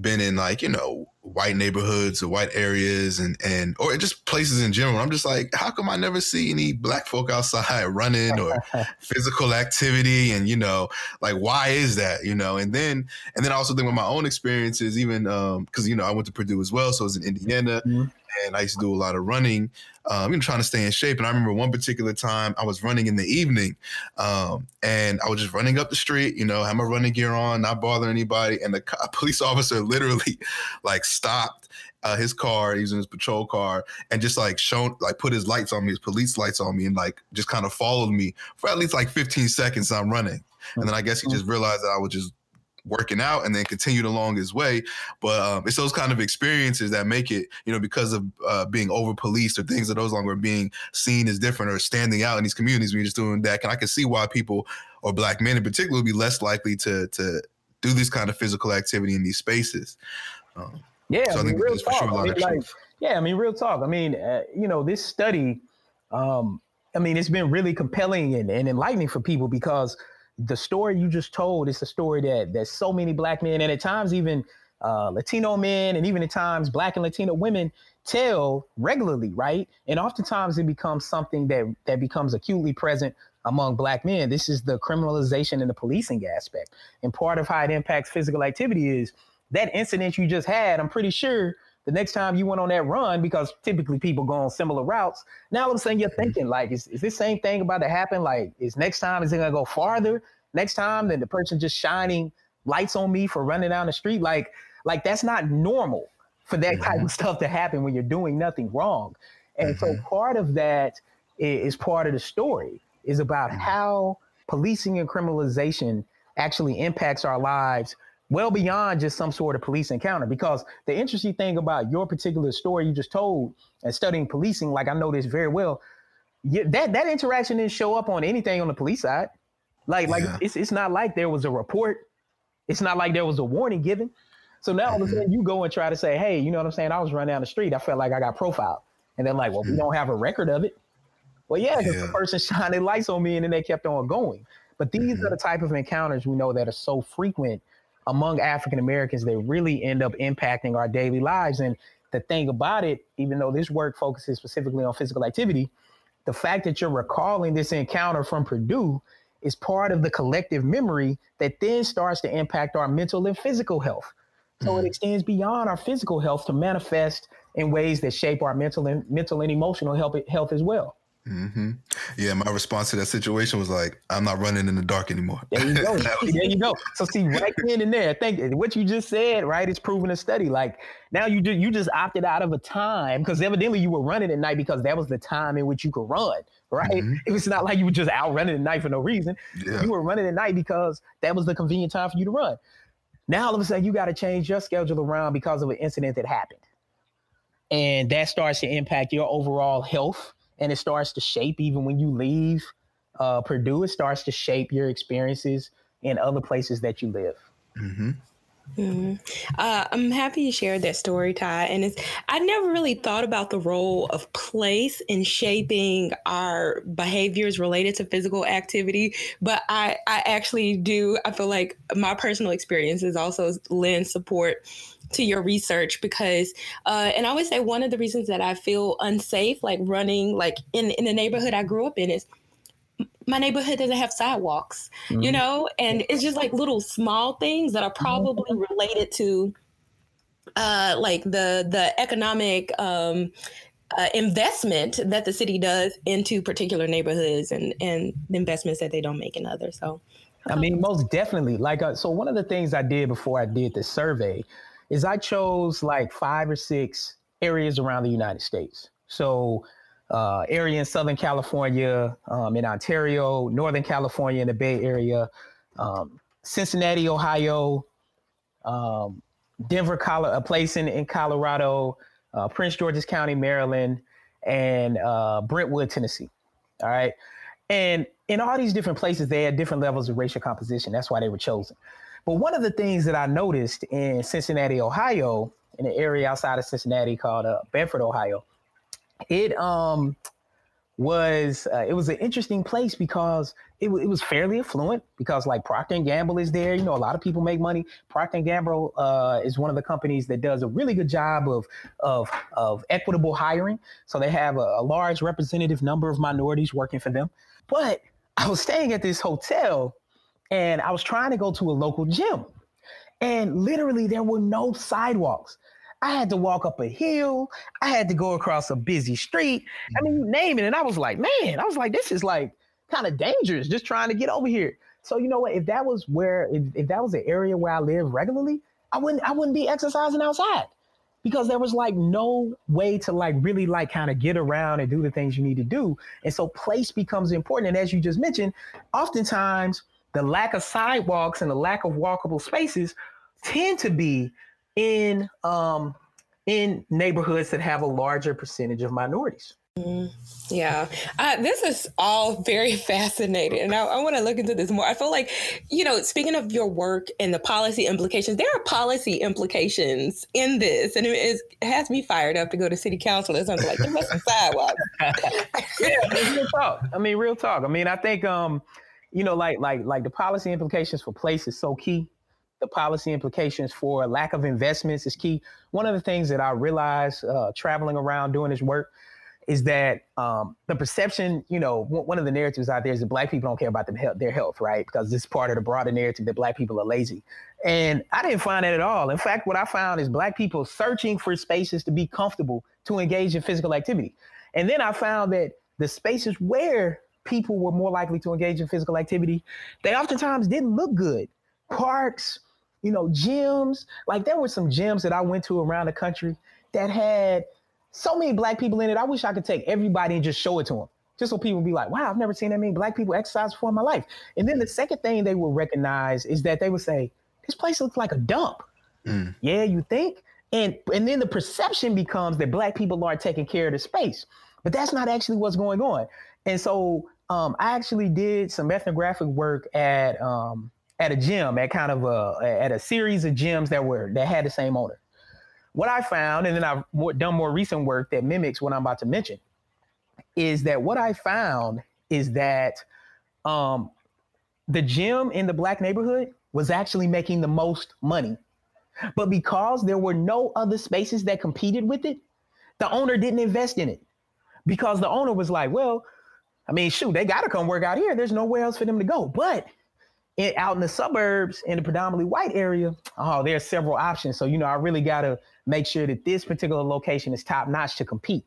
been in like you know white neighborhoods or white areas and and or just places in general. I'm just like, how come I never see any black folk outside [LAUGHS] running or [LAUGHS] physical activity? And you know, like why is that? You know, and then and then I also think with my own experiences, even um because you know I went to Purdue as well, so I was in Indiana. Mm-hmm and I used to do a lot of running, um, you know, trying to stay in shape. And I remember one particular time I was running in the evening, um, and I was just running up the street, you know, had my running gear on, not bothering anybody, and the police [LAUGHS] officer literally like stopped uh, his car, using his patrol car, and just like shown, like put his lights on me, his police lights on me, and like just kind of followed me for at least like 15 seconds. I'm running, and then I guess he just realized that I was just working out and then continued along his way. But um, it's those kind of experiences that make it, you know, because of uh, being over policed or things of those longer being seen as different or standing out in these communities when you're just doing that. And I can see why people or black men in particular would be less likely to to do this kind of physical activity in these spaces. Um, yeah, so I, I mean, real talk. Sure I mean, like, yeah, I mean, real talk. I mean, uh, you know, this study, um, I mean, it's been really compelling and, and enlightening for people because – the story you just told is a story that that so many black men and at times even uh, Latino men and even at times black and Latino women tell regularly, right? And oftentimes it becomes something that that becomes acutely present among black men. This is the criminalization and the policing aspect. And part of how it impacts physical activity is that incident you just had, I'm pretty sure the next time you went on that run, because typically people go on similar routes, now all of a sudden you're mm-hmm. thinking, like, is, is this same thing about to happen? Like, is next time, is it gonna go farther next time than the person just shining lights on me for running down the street? Like, like that's not normal for that mm-hmm. type of mm-hmm. stuff to happen when you're doing nothing wrong. And mm-hmm. so part of that is part of the story is about mm-hmm. how policing and criminalization actually impacts our lives well beyond just some sort of police encounter. Because the interesting thing about your particular story you just told and studying policing, like I know this very well, that that interaction didn't show up on anything on the police side. Like, yeah. like it's it's not like there was a report. It's not like there was a warning given. So now all of a mm-hmm. sudden you go and try to say, hey, you know what I'm saying? I was running down the street. I felt like I got profiled. And then like, well, we mm. don't have a record of it. Well, yeah, because yeah. the person [LAUGHS] shining lights on me and then they kept on going. But these mm-hmm. are the type of encounters we know that are so frequent among African Americans that really end up impacting our daily lives. And the thing about it, even though this work focuses specifically on physical activity, the fact that you're recalling this encounter from Purdue is part of the collective memory that then starts to impact our mental and physical health. So mm-hmm. it extends beyond our physical health to manifest in ways that shape our mental and mental and emotional health, health as well. Mm-hmm. Yeah, my response to that situation was like, "I'm not running in the dark anymore." There you go. [LAUGHS] there you go. So see, right then and there, I think what you just said, right, is proven a study. Like now, you just you just opted out of a time because evidently you were running at night because that was the time in which you could run, right? Mm-hmm. [LAUGHS] It was not like you were just out running at night for no reason. Yeah. You were running at night because that was the convenient time for you to run. Now all of a sudden, you got to change your schedule around because of an incident that happened, and that starts to impact your overall health and it starts to shape even when you leave uh, Purdue. It starts to shape your experiences in other places that you live. Mm-hmm. Mm-hmm. Uh, I'm happy you shared that story, Ty. And it's I never really thought about the role of place in shaping our behaviors related to physical activity, but I I actually do. I feel like my personal experiences also lend support to your research because uh, and i would say one of the reasons that i feel unsafe like running like in in the neighborhood i grew up in is my neighborhood doesn't have sidewalks mm-hmm. you know and it's just like little small things that are probably mm-hmm. related to uh like the the economic um uh, investment that the city does into particular neighborhoods and and the investments that they don't make in others so I mean, most definitely. Like, uh, so one of the things I did before I did the survey is I chose like five or six areas around the United States. So, uh, area in Southern California, um, in Ontario, Northern California, in the Bay Area, um, Cincinnati, Ohio, um, Denver, Colorado, a place in, in Colorado, uh, Prince George's County, Maryland, and uh, Brentwood, Tennessee. All right. And in all these different places, they had different levels of racial composition. That's why they were chosen. But one of the things that I noticed in Cincinnati, Ohio, in an area outside of Cincinnati called uh, Bedford, Ohio. It um was uh, it was an interesting place because it, it was fairly affluent because like Procter Gamble is there. You know, a lot of people make money. Procter Gamble uh, is one of the companies that does a really good job of of of equitable hiring. So they have a, a large representative number of minorities working for them. But [LAUGHS] I was staying at this hotel, and I was trying to go to a local gym, and literally there were no sidewalks. I had to walk up a hill. I had to go across a busy street. I mean, you name it. And I was like, man, I was like, this is like kind of dangerous just trying to get over here. So you know what? If that was where, if, if that was an area where I live regularly, I wouldn't, I wouldn't be exercising outside because there was like no way to like really like kind of get around and do the things you need to do. And so place becomes important. And as you just mentioned, oftentimes the lack of sidewalks and the lack of walkable spaces tend to be in um, in neighborhoods that have a larger percentage of minorities. Mm, yeah, uh, this is all very [LAUGHS] fascinating, and I, I want to look into this more. I feel like, you know, speaking of your work and the policy implications, there are policy implications in this, and it, is, it has me fired up to go to city council or something like there must be sidewalks. [LAUGHS] yeah, real talk. I mean, real talk. I mean, I think, um, you know, like like like the policy implications for place is so key the policy implications for lack of investments is key. One of the things that I realized uh, traveling around doing this work is that um, the perception, you know, w- one of the narratives out there is that black people don't care about them he- their health, right? Because this is part of the broader narrative that black people are lazy. And I didn't find that at all. In fact, what I found is black people searching for spaces to be comfortable to engage in physical activity. And then I found that the spaces where people were more likely to engage in physical activity, they oftentimes didn't look good. Parks, you know, gyms. Like there were some gyms that I went to around the country that had so many black people in it. I wish I could take everybody and just show it to them. Just so people would be like, wow, I've never seen that many black people exercise before in my life. And then the second thing they will recognize is that they would say, this place looks like a dump. Mm. Yeah, you think? And and then the perception becomes that black people aren't taking care of the space. But that's not actually what's going on. And so um, I actually did some ethnographic work at um, at a gym at kind of a at a series of gyms that were that had the same owner. What I found, and then I've more, done more recent work that mimics what I'm about to mention, is that what I found is that um, the gym in the black neighborhood was actually making the most money, but because there were no other spaces that competed with it, the owner didn't invest in it because the owner was like, well, I mean, shoot, they got to come work out here. There's nowhere else for them to go, but in, out in the suburbs in the predominantly white area, oh, there are several options. So, you know, I really got to make sure that this particular location is top notch to compete.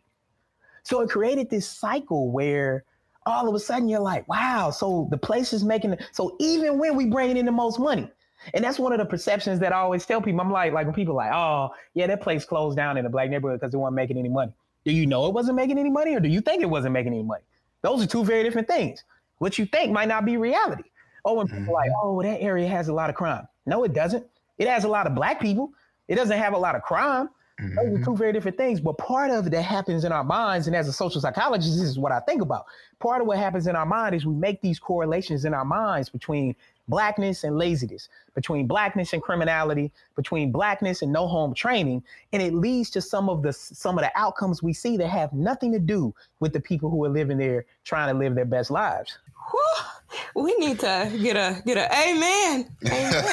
So it created this cycle where all of a sudden you're like, wow, so the place is making, so even when we bring in the most money, and that's one of the perceptions that I always tell people. I'm like, like when people like, oh, yeah, that place closed down in a black neighborhood because they weren't making any money. Do you know it wasn't making any money or do you think it wasn't making any money? Those are two very different things. What you think might not be reality. Oh, when people mm-hmm. like, oh, that area has a lot of crime. No, it doesn't. It has a lot of black people. It doesn't have a lot of crime. Mm-hmm. Those are two very different things. But part of it that happens in our minds, and as a social psychologist, this is what I think about. Part of what happens in our mind is we make these correlations in our minds between blackness and laziness, between blackness and criminality, between blackness and no home training, and it leads to some of the some of the outcomes we see that have nothing to do with the people who are living there trying to live their best lives. Whew, we need to get a get a amen. amen.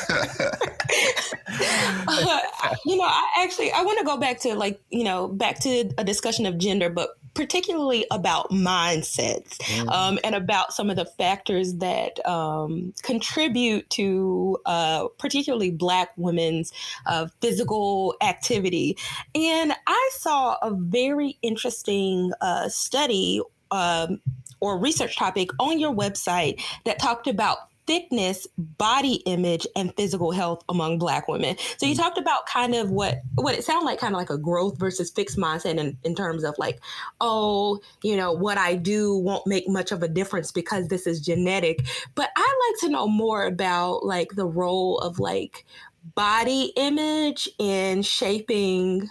uh, [LAUGHS] you know, I actually I want to go back to like you know back to a discussion of gender, but particularly about mindsets mm. um, and about some of the factors that um, contribute to uh, particularly Black women's uh, physical activity. And I saw a very interesting uh, study. Um, or research topic on your website that talked about thickness, body image, and physical health among Black women. So you mm. talked about kind of what what it sounded like, kind of like a growth versus fixed mindset, in, in terms of like, oh, you know, what I do won't make much of a difference because this is genetic. But I'd like to know more about like the role of like body image in shaping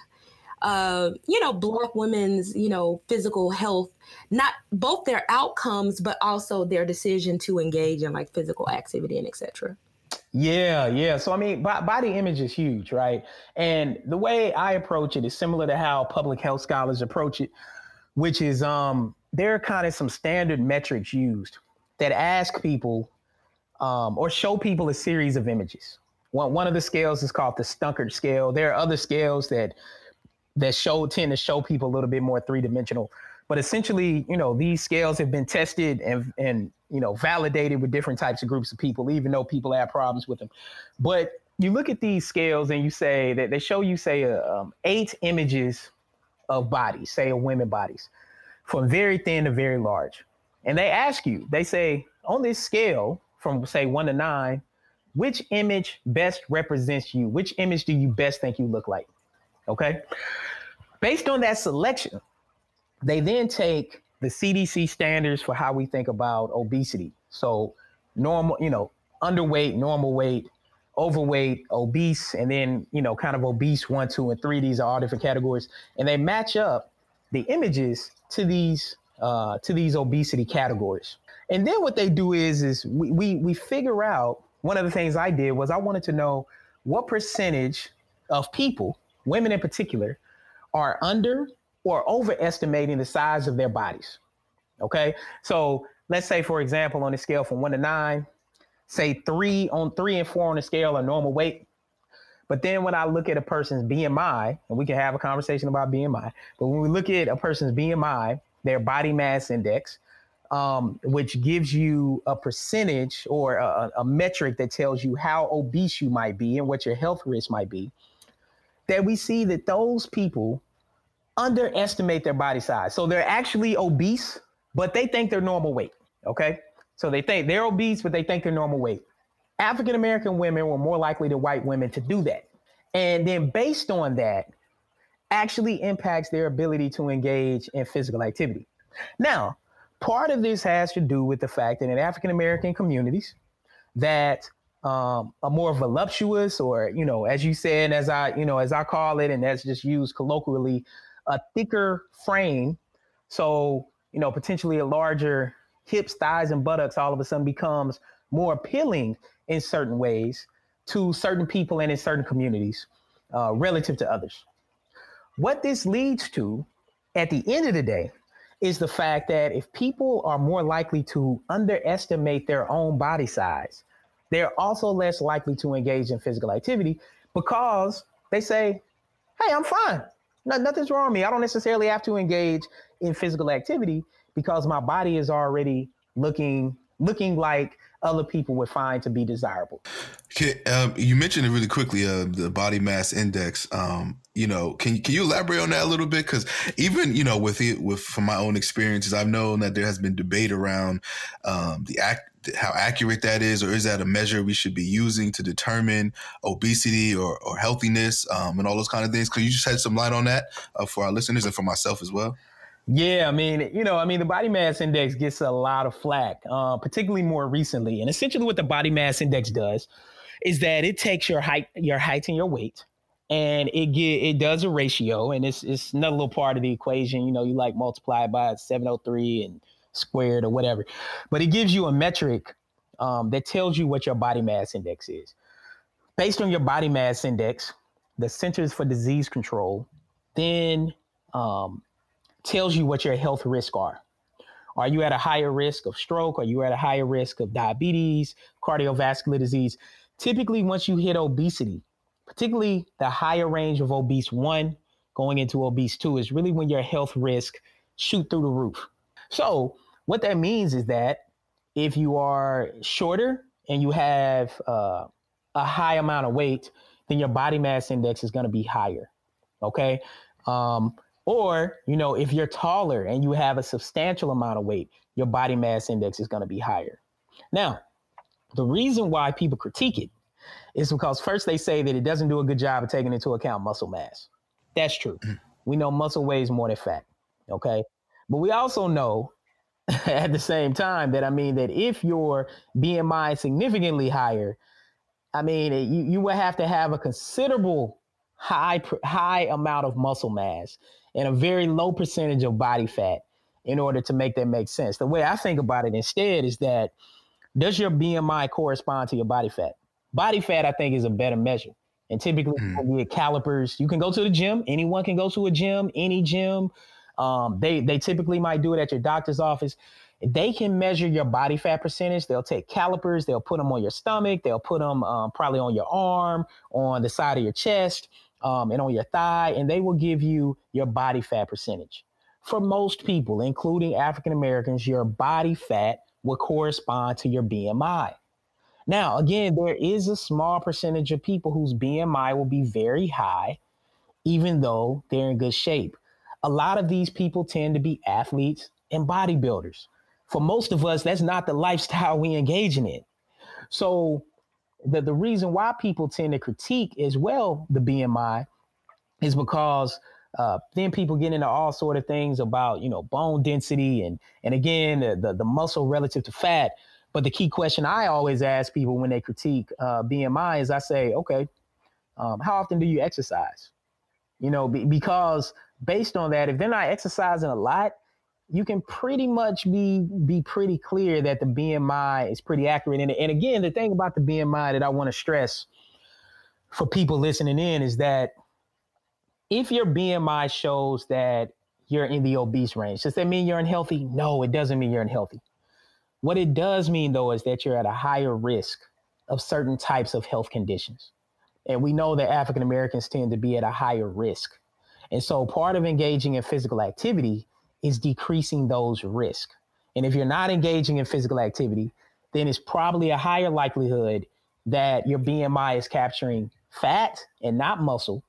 uh, you know, black women's, you know, physical health, not both their outcomes, but also their decision to engage in like physical activity and etc. Yeah, yeah. So I mean, body image is huge, right? And the way I approach it is similar to how public health scholars approach it, which is um, there are kind of some standard metrics used that ask people um, or show people a series of images. One one of the scales is called the Stunkard scale. There are other scales that that show tend to show people a little bit more three dimensional. But essentially, you know, these scales have been tested and and you know validated with different types of groups of people, even though people have problems with them. But you look at these scales and you say that they show you say uh, um, eight images of bodies, say of women bodies, from very thin to very large, and they ask you, they say on this scale from say one to nine, which image best represents you? Which image do you best think you look like? Okay. Based on that selection, they then take the CDC standards for how we think about obesity. So normal, you know, underweight, normal weight, overweight, obese, and then, you know, kind of obese one, two, and three. These are all different categories. And they match up the images to these uh, to these obesity categories. And then what they do is is we, we we figure out one of the things I did was I wanted to know what percentage of people, women in particular, are under or overestimating the size of their bodies. Okay. So let's say, for example, on a scale from one to nine, say three on three and four on the scale are normal weight. But then when I look at a person's BMI, and we can have a conversation about BMI, but when we look at a person's BMI, their body mass index, um, which gives you a percentage or a, a metric that tells you how obese you might be and what your health risk might be, that we see that those people underestimate their body size. So they're actually obese, but they think they're normal weight. Okay. So they think they're obese, but they think they're normal weight. African American women were more likely than white women to do that. And then based on that, actually impacts their ability to engage in physical activity. Now, part of this has to do with the fact that in African American communities, that um, a more voluptuous, or you know, as you said, as I you know, as I call it, and that's just used colloquially, a thicker frame. So, you know, potentially a larger hips, thighs, and buttocks all of a sudden becomes more appealing in certain ways to certain people and in certain communities uh, relative to others. What this leads to at the end of the day is the fact that if people are more likely to underestimate their own body size, they're also less likely to engage in physical activity because they say, Hey, I'm fine no, nothing's wrong with me. I don't necessarily have to engage in physical activity because my body is already looking looking like other people would find to be desirable. Okay, um, you mentioned it really quickly, uh, the body mass index. Um, you know, can can you elaborate on that a little bit? Because even you know, with it, with from my own experiences, I've known that there has been debate around um, the act how accurate that is, or is that a measure we should be using to determine obesity or, or healthiness um, and all those kind of things? Could you just shed some light on that uh, for our listeners and for myself as well? Yeah, I mean, you know, I mean, the body mass index gets a lot of flack, uh, particularly more recently. And essentially, what the body mass index does is that it takes your height, your height and your weight, and it get it does a ratio, and it's it's another little part of the equation. You know, you like multiply by seven hundred three and squared or whatever. But it gives you a metric um, that tells you what your body mass index is. Based on your body mass index, the Centers for Disease Control then um, tells you what your health risks are. Are you at a higher risk of stroke? Are you at a higher risk of diabetes, cardiovascular disease? Typically, once you hit obesity, particularly the higher range of obese one going into obese two, is really when your health risk shoot through the roof. So what that means is that if you are shorter and you have uh, a high amount of weight, then your body mass index is going to be higher. Okay. Um, or, you know, if you're taller and you have a substantial amount of weight, your body mass index is going to be higher. Now, the reason why people critique it is because first they say that it doesn't do a good job of taking into account muscle mass. That's true. Mm. We know muscle weighs more than fat. Okay. But we also know [LAUGHS] at the same time that I mean that if your BMI is significantly higher, I mean you you would have to have a considerable high high amount of muscle mass and a very low percentage of body fat in order to make that make sense. The way I think about it instead is that does your BMI correspond to your body fat? body fat, I think, is a better measure. And typically, mm. get calipers. You can go to the gym. Anyone can go to a gym, any gym. Um, they they typically might do it at your doctor's office. They can measure your body fat percentage. They'll take calipers. They'll put them on your stomach. They'll put them um, probably on your arm, on the side of your chest, um, and on your thigh, and they will give you your body fat percentage. For most people, including African Americans, your body fat will correspond to your BMI. Now, again, there is a small percentage of people whose BMI will be very high, even though they're in good shape. A lot of these people tend to be athletes and bodybuilders. For most of us, that's not the [LAUGHS] lifestyle we engage in. So, the, the reason why people tend to critique as well the BMI is because uh, then people get into all sort of things about you know bone density and and again the, the, the muscle relative to fat but the key question I always ask people when they critique uh, BMI is I say, okay, um, how often do you exercise? You know, be, because based on that, if they're not exercising a lot, you can pretty much be be pretty clear that the BMI is pretty accurate. And, and again, the thing about the BMI that I want to stress for people listening in is that if your BMI shows that you're in the obese range, does that mean you're unhealthy? No, it doesn't mean you're unhealthy. What it does mean, though, is that you're at a higher risk of certain types of health conditions. And we know that African Americans tend to be at a higher risk. And so part of engaging in physical activity is decreasing those risks. And if you're not engaging in physical activity, then it's probably a higher likelihood that your BMI is capturing fat and not muscle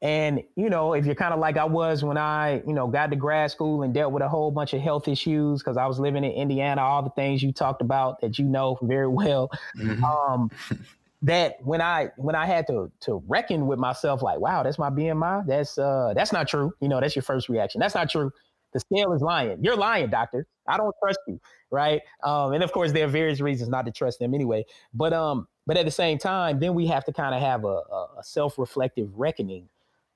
and, you know, if you're kind of like I was when I, you know, got to grad school and dealt with a whole bunch of health issues because I was living in Indiana, all the things you talked about that you know [LAUGHS] very well. Mm-hmm. Um, [LAUGHS] that when I when I had to to reckon with myself, like, wow, that's my BMI. That's uh that's not true. You know, that's your first reaction. That's not true. The scale is lying. You're lying, doctor. I don't trust you. Right. Um, and of course there are various reasons not to trust them anyway. But um, but at the same time, then we have to kind of have a, a self-reflective reckoning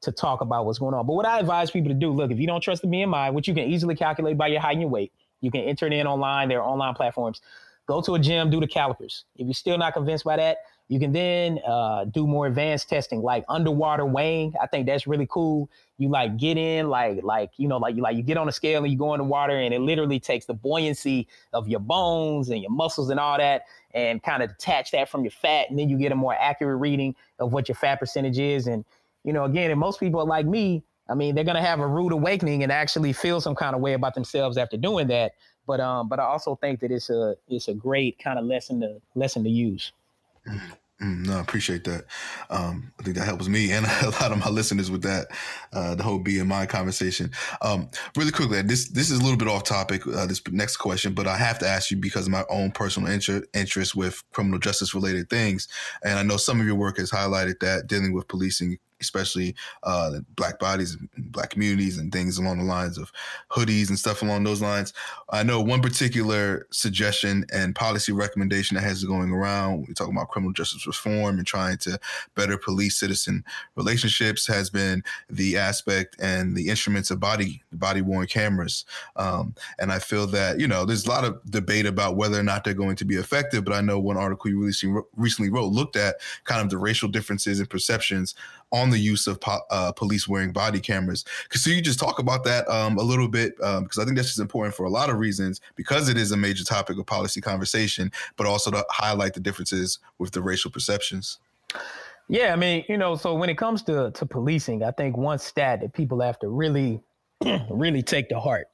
to talk about what's going on. But what I advise people to do, look, if you don't trust the BMI, which you can easily calculate by your height and your weight, you can enter it in online. There are online platforms. Go to a gym, do the calipers. If you're still not convinced by that, you can then uh, do more advanced testing, like underwater weighing. I think that's really cool. You like get in, like like you know, like you like you get on a scale and you go in the water, and it literally takes the buoyancy of your bones and your muscles and all that, and kind of detach that from your fat, and then you get a more accurate reading of what your fat percentage is, and you know, again, and most people like me, I mean, they're gonna have a rude awakening and actually feel some kind of way about themselves after doing that. But um, but I also think that it's a it's a great kind of lesson to lesson to use. Mm-hmm. Mm, no, I appreciate that. Um, I think that helps me and [LAUGHS] a lot of my listeners with that, uh, the whole BMI conversation. Um, really quickly, this this is a little bit off topic. Uh, this next question, but I have to ask you because of my own personal inter- interest with criminal justice related things, and I know some of your work has highlighted that dealing with policing especially uh, black bodies, black communities, and things along the lines of hoodies and stuff along those lines. I know one particular suggestion and policy recommendation that has going around. We're talking about criminal justice reform and trying to better police citizen relationships has been the aspect and the instruments of body body worn cameras. Um, and I feel that you know there's a lot of debate about whether or not they're going to be effective. But I know one article you recently recently wrote looked at kind of the racial differences and perceptions on the use of po- uh, police wearing body cameras. So you just talk about that um, a little bit um, because I think that's just important for a lot of reasons because it is a major topic of policy conversation, but also to highlight the differences with the racial perceptions. Yeah, I mean, you know, so when it comes to to policing, I think one stat that people have to really, [CLEARS THROAT] really take to heart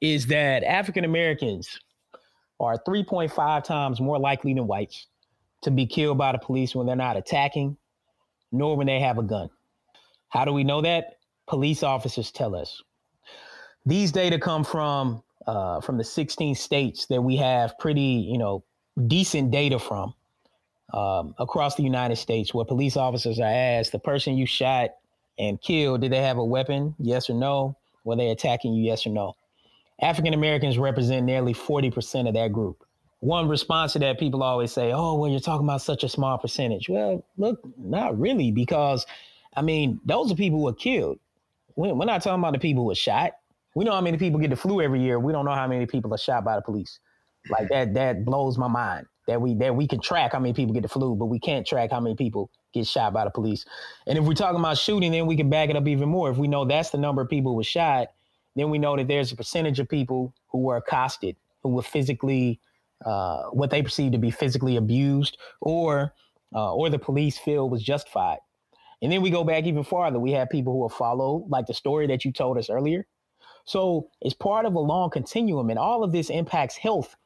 is that African Americans are 3.5 times more likely than whites to be killed by the police when they're not attacking nor when they have a gun. How do we know that? Police officers tell us. These data come from uh, from the 16 states that we have pretty, you know, decent data from um, across the United States, where police officers are asked, the person you shot and killed, did they have a weapon? Yes or no? Were they attacking you? Yes or no? African Americans represent nearly 40% of that group one response to that, people always say, "Oh, well, you're talking about such a small percentage." Well, look, not really, because I mean, those are people who are killed. We're not talking about the people who are shot. We know how many people get the flu every year. We don't know how many people are shot by the police. Like that, that blows my mind. that we that we can track how many people get the flu, but we can't track how many people get shot by the police. And if we're talking about shooting, then we can back it up even more. If we know that's the number of people who were shot, then we know that there's a percentage of people who were accosted, who were physically uh, what they perceive to be physically abused, or uh, or the police feel was justified. And then we go back even farther. We have people who are followed, like the story that you told us earlier. So it's part of a long continuum, and all of this impacts health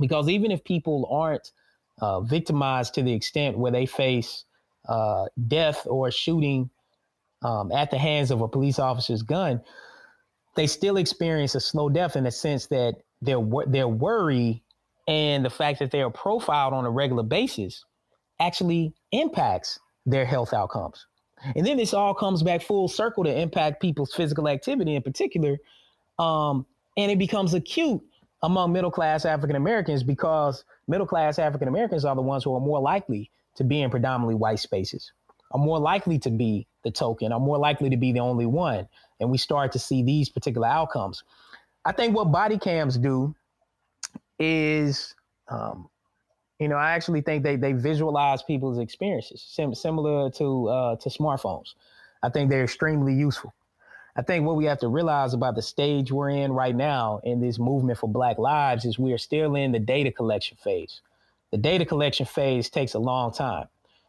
because even if people aren't uh, victimized to the extent where they face uh, death or shooting um, at the hands of a police officer's gun, they still experience a slow death in the sense that their their worry and the fact that they are profiled on a regular basis actually impacts their health outcomes. And then this all comes back full circle to impact people's physical activity in particular. Um, and it becomes acute among middle class African Americans because middle class African Americans are the ones who are more likely to be in predominantly white spaces, are more likely to be the token, are more likely to be the only one. And we start to see these particular outcomes. I think what body cams do is, um, you know, I actually think they they visualize people's experiences, sim- similar to uh, to smartphones. I think they're extremely useful. I think what we have to realize about the stage we're in right now in this movement for Black Lives is we are still in the data collection phase. The data collection phase takes a long time.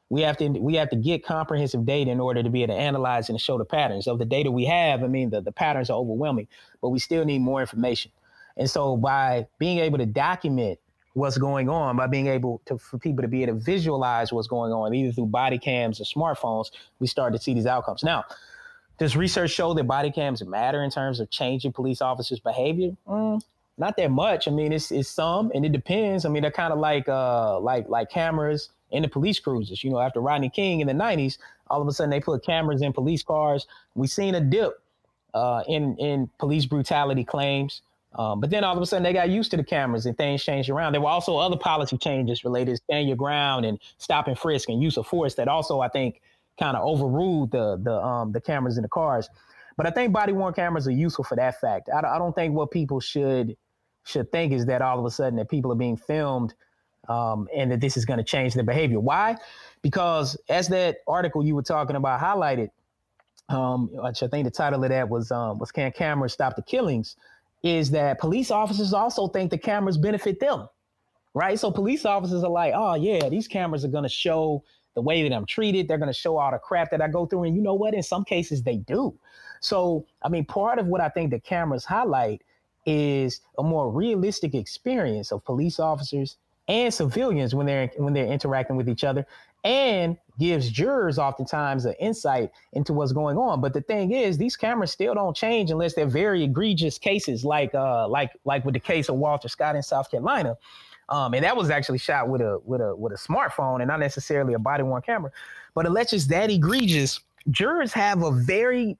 We have to we have to get comprehensive data in order to be able to analyze and show the patterns of the data we have. I mean, the, the patterns are overwhelming, but we still need more information. And so by being able to document what's going on, by being able to for people to be able to visualize what's going on, either through body cams or smartphones, we start to see these outcomes. Now, does research show that body cams matter in terms of changing police officers' behavior? Mm, not that much. I mean, it's it's some, and it depends. I mean, they're kind of like uh like like cameras in the police cruisers. You know, after Rodney King in the '90s, all of a sudden they put cameras in police cars. We've seen a dip uh, in in police brutality claims. Um, but then all of a sudden they got used to the cameras and things changed around. There were also other policy changes related to stand your ground and stop and frisk and use of force that also I think kind of overruled the the um the cameras in the cars. But I think body worn cameras are useful for that fact. I, I don't think what people should should think is that all of a sudden that people are being filmed um, and that this is going to change their behavior. Why? Because as that article you were talking about highlighted, um, which I think the title of that was um, was "Can Cameras Stop the Killings?" Is that police officers also think the cameras benefit them, right? So police officers are like, "Oh yeah, these cameras are going to show the way that I'm treated. They're going to show all the crap that I go through. And you know what? In some cases, they do. So, I mean, part of what I think the cameras highlight is a more realistic experience of police officers and civilians when they're when they're interacting with each other and gives jurors oftentimes an insight into what's going on but the thing is these cameras still don't change unless they're very egregious cases like uh like like with the case of Walter Scott in South Carolina um, and that was actually shot with a with a with a smartphone and not necessarily a body worn camera. But unless it's that egregious, jurors have a very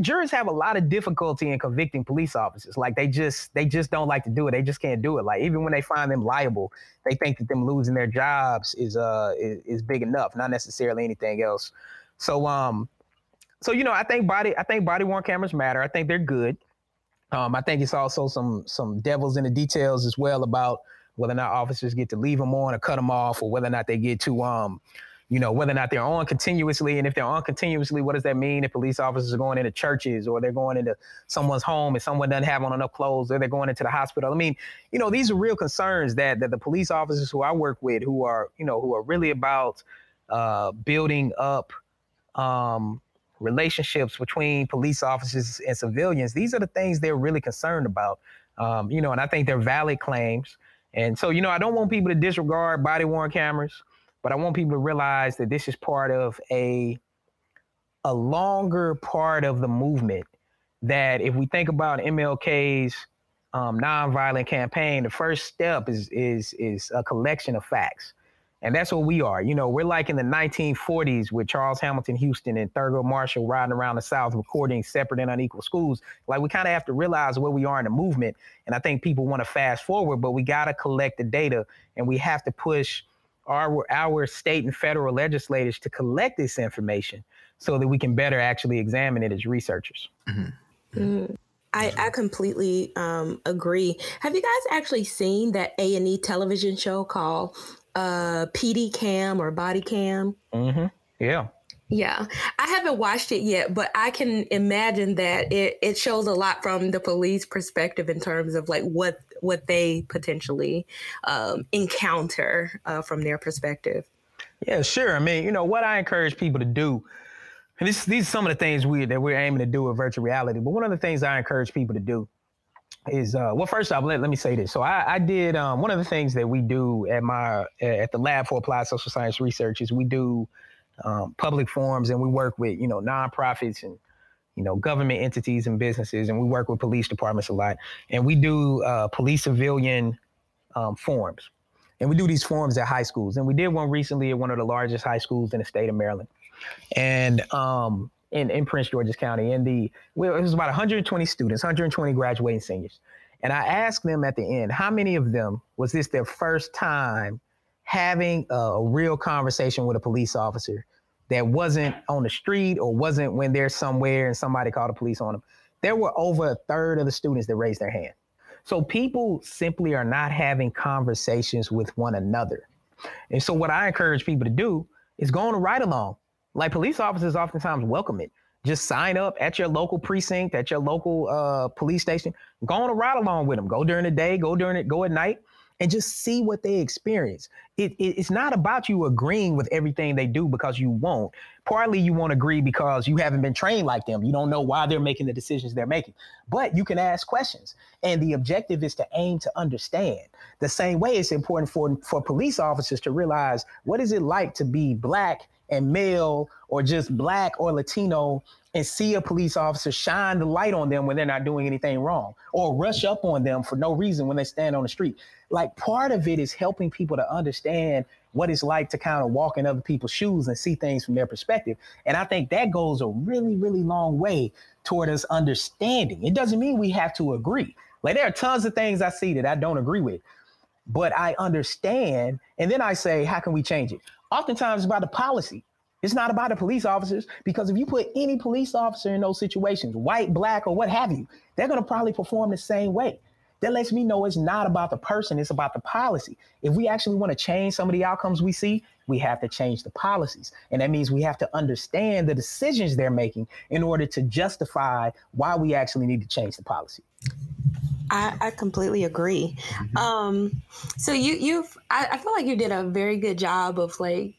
jurors have a lot of difficulty in convicting police officers. Like they just they just don't like to do it. They just can't do it. Like even when they find them liable, they think that them losing their jobs is uh is, is big enough, not necessarily anything else. So um so you know I think body I think body worn cameras matter. I think they're good. Um I think it's also some some devils in the details as well about whether or not officers get to leave them on or cut them off, or whether or not they get to, um, you know, whether or not they're on continuously. And if they're on continuously, what does that mean if police officers are going into churches or they're going into someone's home and someone doesn't have on enough clothes or they're going into the hospital? I mean, you know, these are real concerns that, that the police officers who I work with who are, you know, who are really about uh, building up um, relationships between police officers and civilians. These are the things they're really concerned about. Um, you know, and I think they're valid claims. And so, you know, I don't want people to disregard body worn cameras, but I want people to realize that this is part of a a longer part of the movement. That if we think about MLK's um, nonviolent campaign, the first step is is is a collection of facts. And that's what we are. You know, we're like in the 1940s with Charles Hamilton Houston and Thurgood Marshall riding around the South recording separate and unequal schools. Like we kind of have to realize where we are in the movement. And I think people want to fast forward, but we got to collect the data and we have to push our our state and federal legislators to collect this information so that we can better actually examine it as researchers. Mm-hmm. Mm-hmm. I, I completely um, agree. Have you guys actually seen that A and E television show called uh, PD Cam or Body Cam? Mm-hmm. Yeah. Yeah, I haven't watched it yet, but I can imagine that it, it shows a lot from the police perspective in terms of like what what they potentially um, encounter uh, from their perspective. Yeah, sure. I mean, you know what I encourage people to do and this, these are some of the things we that we're aiming to do with virtual reality. But one of the things I encourage people to do is uh, well, first off, let, let me say this. So I, I did um, one of the things that we do at my at the Lab for Applied Social Science Research is we do um, public forums and we work with you know nonprofits and you know government entities and businesses and we work with police departments a lot. And we do uh, police civilian um, forums and we do these forums at high schools. And we did one recently at one of the largest high schools in the state of Maryland. And um, in, in Prince George's County. And the well, it was about 120 students, 120 graduating seniors. And I asked them at the end, how many of them was this their first time having a, a real conversation with a police officer that wasn't on the street or wasn't when they're somewhere and somebody called the police on them? There were over a third of the students that raised their hand. So people simply are not having conversations with one another. And so what I encourage people to do is go on a ride along. Like police officers oftentimes welcome it. Just sign up at your local precinct, at your local uh, police station. Go on a ride along with them. Go during the day, go during it, go at night, and just see what they experience. It, it, it's not about you agreeing with everything they do because you won't. Partly you won't agree because you haven't been trained like them. You don't know why they're making the decisions they're making. But you can ask questions. And the objective is to aim to understand. The same way it's important for, for police officers to realize what is it like to be black and male or just black or Latino and see a police officer shine the light on them when they're not doing anything wrong or rush up on them for no reason when they stand on the street. Like part of it is helping people to understand what it's like to kind of walk in other people's shoes and see things from their perspective. And I think that goes a really, really long way toward us understanding. It doesn't mean we have to agree. Like there are tons of things I see that I don't agree with, but I understand. And then I say, how can we change it? Oftentimes about the policy. It's not about the police officers because if you put any police officer in those situations, white, black, or what have you, they're going to probably perform the same way. That lets me know it's not about the person, it's about the policy. If we actually want to change some of the outcomes we see, we have to change the policies. And that means we have to understand the decisions they're making in order to justify why we actually need to change the policy. I, I completely agree. Mm-hmm. Um, so you you've I, I feel like you did a very good job of like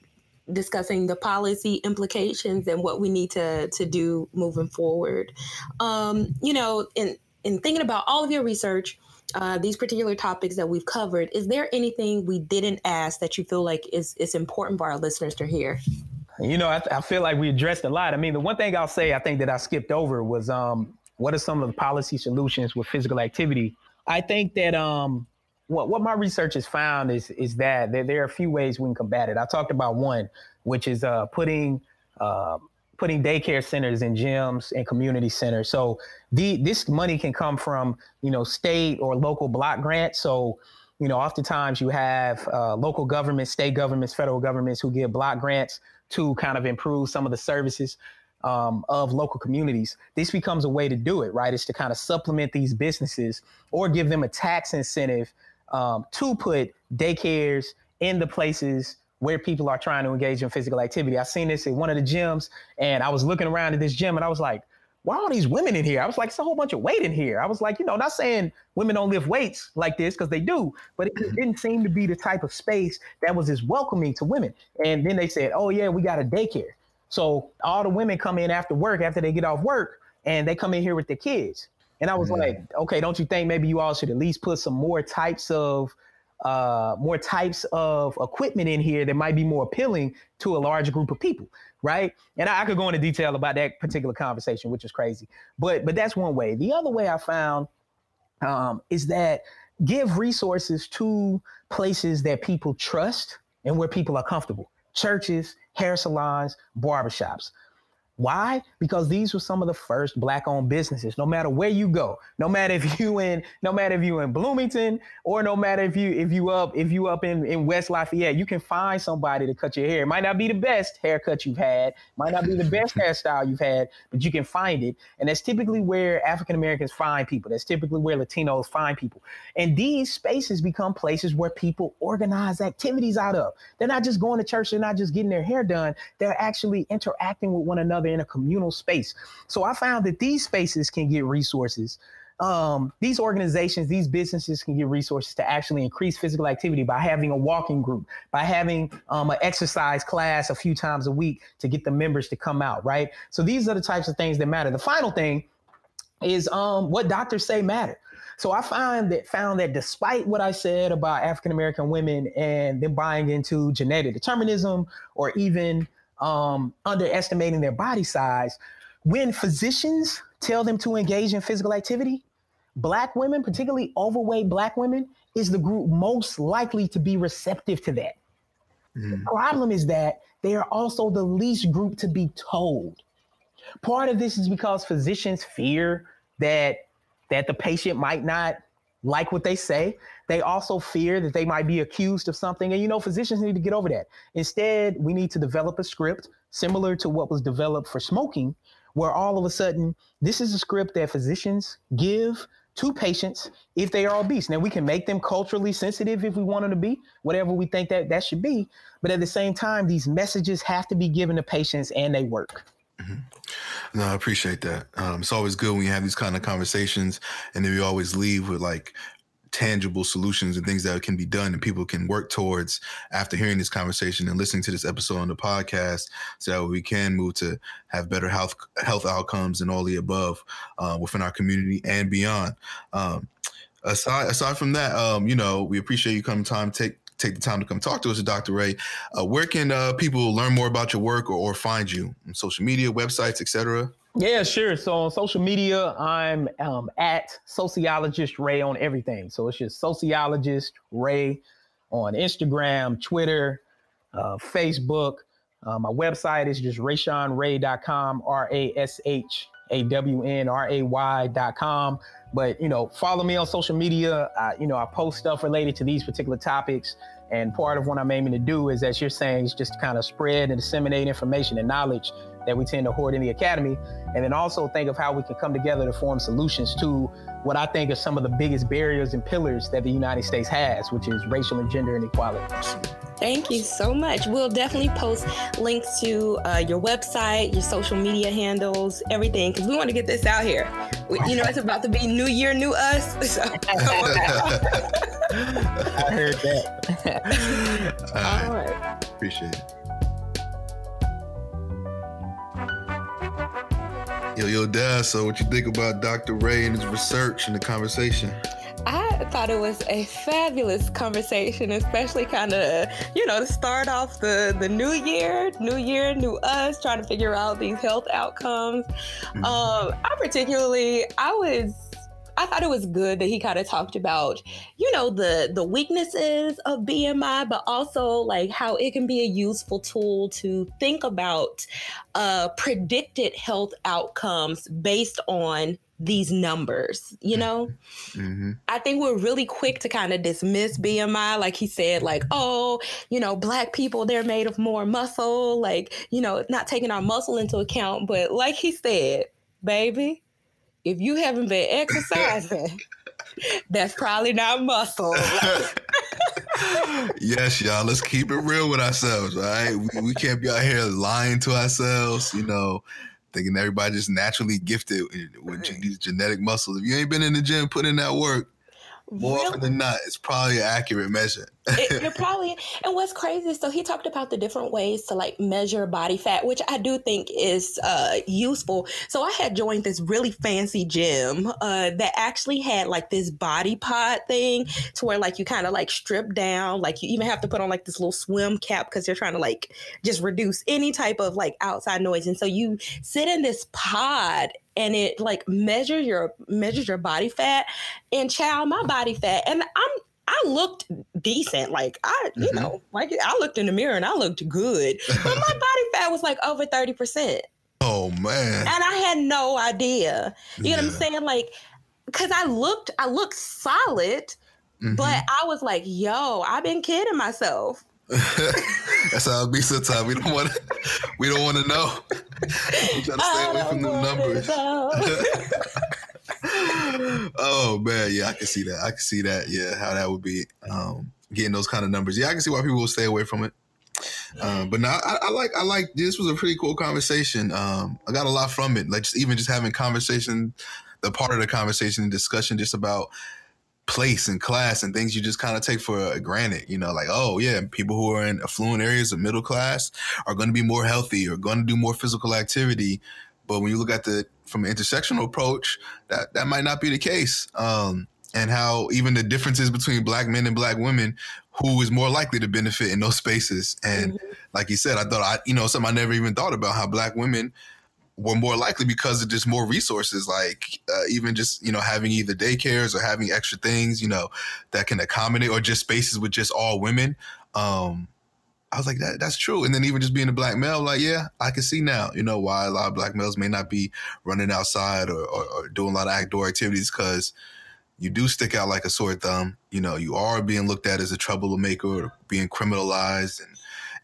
discussing the policy implications and what we need to to do moving forward. Um, you know, in in thinking about all of your research, uh, these particular topics that we've covered, is there anything we didn't ask that you feel like is is important for our listeners to hear? You know, I, I feel like we addressed a lot. I mean, the one thing I'll say, I think that I skipped over was um, what are some of the policy solutions with physical activity? I think that um, what what my research has found is is that there, there are a few ways we can combat it. I talked about one, which is uh, putting uh, putting daycare centers and gyms and community centers. So the this money can come from you know state or local block grants. So you know oftentimes you have uh, local governments, state governments, federal governments who give block grants to kind of improve some of the services um, of local communities, this becomes a way to do it, right? Is to kind of supplement these businesses or give them a tax incentive um, to put daycares in the places where people are trying to engage in physical activity. I seen this at one of the gyms, and I was looking around at this gym, and I was like, why are all these women in here? I was like, it's a whole bunch of weight in here. I was like, you know, not saying women don't lift weights like this because they do, but it, didn't seem to be the type of space that was as welcoming to women. And then they said, oh, yeah, we got a daycare. So all the women come in after work, after they get off work, and they come in here with their kids. And I was like, okay, don't you think maybe you all should at least put some more types of uh, more types of equipment in here that might be more appealing to a large group of people, right? And I, I could go into detail about that particular conversation, which is crazy, but but that's one way. The other way I found um, is that give resources to places that people trust and where people are comfortable churches, hair salons, barbershops. Why? Because these were some of the first black-owned businesses. No matter where you go, no matter if you in, no matter if you in Bloomington, or no matter if you if you up if you up in, in West Lafayette, you can find somebody to cut your hair. It might not be the best haircut you've had, might not be the best [LAUGHS] hairstyle you've had, but you can find it. And that's typically where African Americans find people. That's typically where Latinos find people. And these spaces become places where people organize activities out of. They're not just going to church, they're not just getting their hair done, they're actually interacting with one another in a communal space. So I found that these spaces can get resources. Um, these organizations, these businesses can get resources to actually increase physical activity by having a walking group, by having um, an exercise class a few times a week to get the members to come out, right? So these are the types of things that matter. The final thing is um, what doctors say matter. So I find that found that despite what I said about African American women and them buying into genetic determinism or even um, underestimating their body size. When physicians tell them to engage in physical activity, black women, particularly overweight black women, is the group most likely to be receptive to that. Mm. The problem is that they are also the least group to be told. Part of this is because physicians fear that that the patient might not like what they say. They also fear that they might be accused of something. And you know, physicians need to get over that. Instead, we need to develop a script similar to what was developed for smoking, where all of a sudden, this is a script that physicians give to patients if they are obese. Now we can make them culturally sensitive if we want them to be, whatever we think that that should be. But at the same time, these messages have to be given to patients and they work. Mm-hmm. No, I appreciate that. Um, it's always good when you have these kind of conversations, and then we always leave with like tangible solutions and things that can be done and people can work towards after hearing this conversation and listening to this episode on the podcast so that we can move to have better health health outcomes and all the above uh, within our community and beyond um, aside aside from that um, you know we appreciate you coming time take take the time to come talk to us, Dr. Ray. Uh, where can uh, people learn more about your work or, or find you on social media, websites, etc.? Yeah, sure. So on social media, I'm um, at sociologist Ray on everything. So it's just sociologist Ray on Instagram, Twitter, uh, Facebook. Uh, my website is just rashawnray.com, R A S H A W N R A Y.com. But you know, follow me on social media. I, you know, I post stuff related to these particular topics. And part of what I'm aiming to do is, as you're saying, is just kind of spread and disseminate information and knowledge that we tend to hoard in the academy. And then also think of how we can come together to form solutions to what I think are some of the biggest barriers and pillars that the United States has, which is racial and gender inequality. Thank you so much. We'll definitely post links to uh, your website, your social media handles, everything, because we want to get this out here. You know, it's about to be New Year, New Us. [LAUGHS] So [LAUGHS] I heard that. All right. [LAUGHS] All right. Appreciate it. Yo, yo, Daph. So, what you think about Dr. Ray and his research and the conversation? I thought it was a fabulous conversation, especially kind of, you know, to start off the the new year, new year, new us, trying to figure out these health outcomes. Mm-hmm. Um, I particularly, I was I thought it was good that he kind of talked about, you know, the the weaknesses of BMI, but also like how it can be a useful tool to think about uh, predicted health outcomes based on these numbers, you know? Mm-hmm. I think we're really quick to kind of dismiss BMI. Like he said, like, oh, you know, black people, they're made of more muscle, like, you know, not taking our muscle into account. But like he said, baby, if you haven't been exercising, [LAUGHS] that's probably not muscle. [LAUGHS] yes, y'all. Let's keep it real with ourselves, all right? We, we can't be out here lying to ourselves, you know, thinking everybody just naturally gifted with right. these genetic muscles. If you ain't been in the gym, put in that work. More really? often than not, it's probably an accurate measure. It, you're probably, and what's crazy so he talked about the different ways to like measure body fat, which I do think is uh, useful. So I had joined this really fancy gym uh, that actually had like this body pod thing to where like you kind of like strip down, like you even have to put on like this little swim cap because you're trying to like just reduce any type of like outside noise. And so you sit in this pod and it like measures your measures your body fat and child my body fat and i'm I looked decent. Like I, you mm-hmm. know, like I looked in the mirror and I looked good. But my [LAUGHS] body fat was like over 30%. Oh man. And I had no idea. You yeah. know what I'm saying? Like, cause I looked, I looked solid, mm-hmm. but I was like, yo, I've been kidding myself. [LAUGHS] That's how it be sometimes. We don't want to. We don't want to know. [LAUGHS] We try to stay away from the numbers. [LAUGHS] oh man, yeah, I can see that. I can see that. Yeah, how that would be um, getting those kind of numbers. Yeah, I can see why people will stay away from it. Um, but now I, I, like I like this was a pretty cool conversation. Um, I got a lot from it. Like just even just having conversation, the part of the conversation and discussion just about place and class and things you just kind of take for granted. You know, like oh yeah, people who are in affluent areas of middle class are going to be more healthy or going to do more physical activity. But when you look at the from an intersectional approach, that that might not be the case. Um, and how even the differences between black men and black women who is more likely to benefit in those spaces. And mm-hmm. like you said, I thought I, you know, something I never even thought about how black women were more likely because of just more resources, like uh, even just you know having either daycares or having extra things, you know, that can accommodate, or just spaces with just all women. Um, I was like, that, that's true. And then even just being a black male, like, yeah, I can see now, you know, why a lot of black males may not be running outside or, or, or doing a lot of outdoor activities because you do stick out like a sore thumb. You know, you are being looked at as a troublemaker or being criminalized and,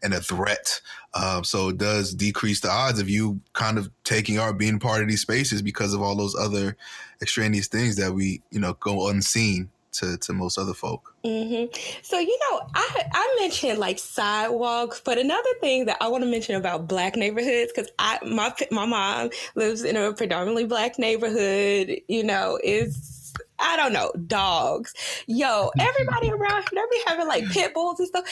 and a threat. Um, so it does decrease the odds of you kind of taking or being part of these spaces because of all those other extraneous things that we, you know, go unseen to, to most other folk. Mm-hmm. So you know, I I mentioned like sidewalks, but another thing that I want to mention about black neighborhoods because I my my mom lives in a predominantly black neighborhood. You know, is I don't know, dogs. Yo, everybody [LAUGHS] around here, they be having like pit bulls and stuff.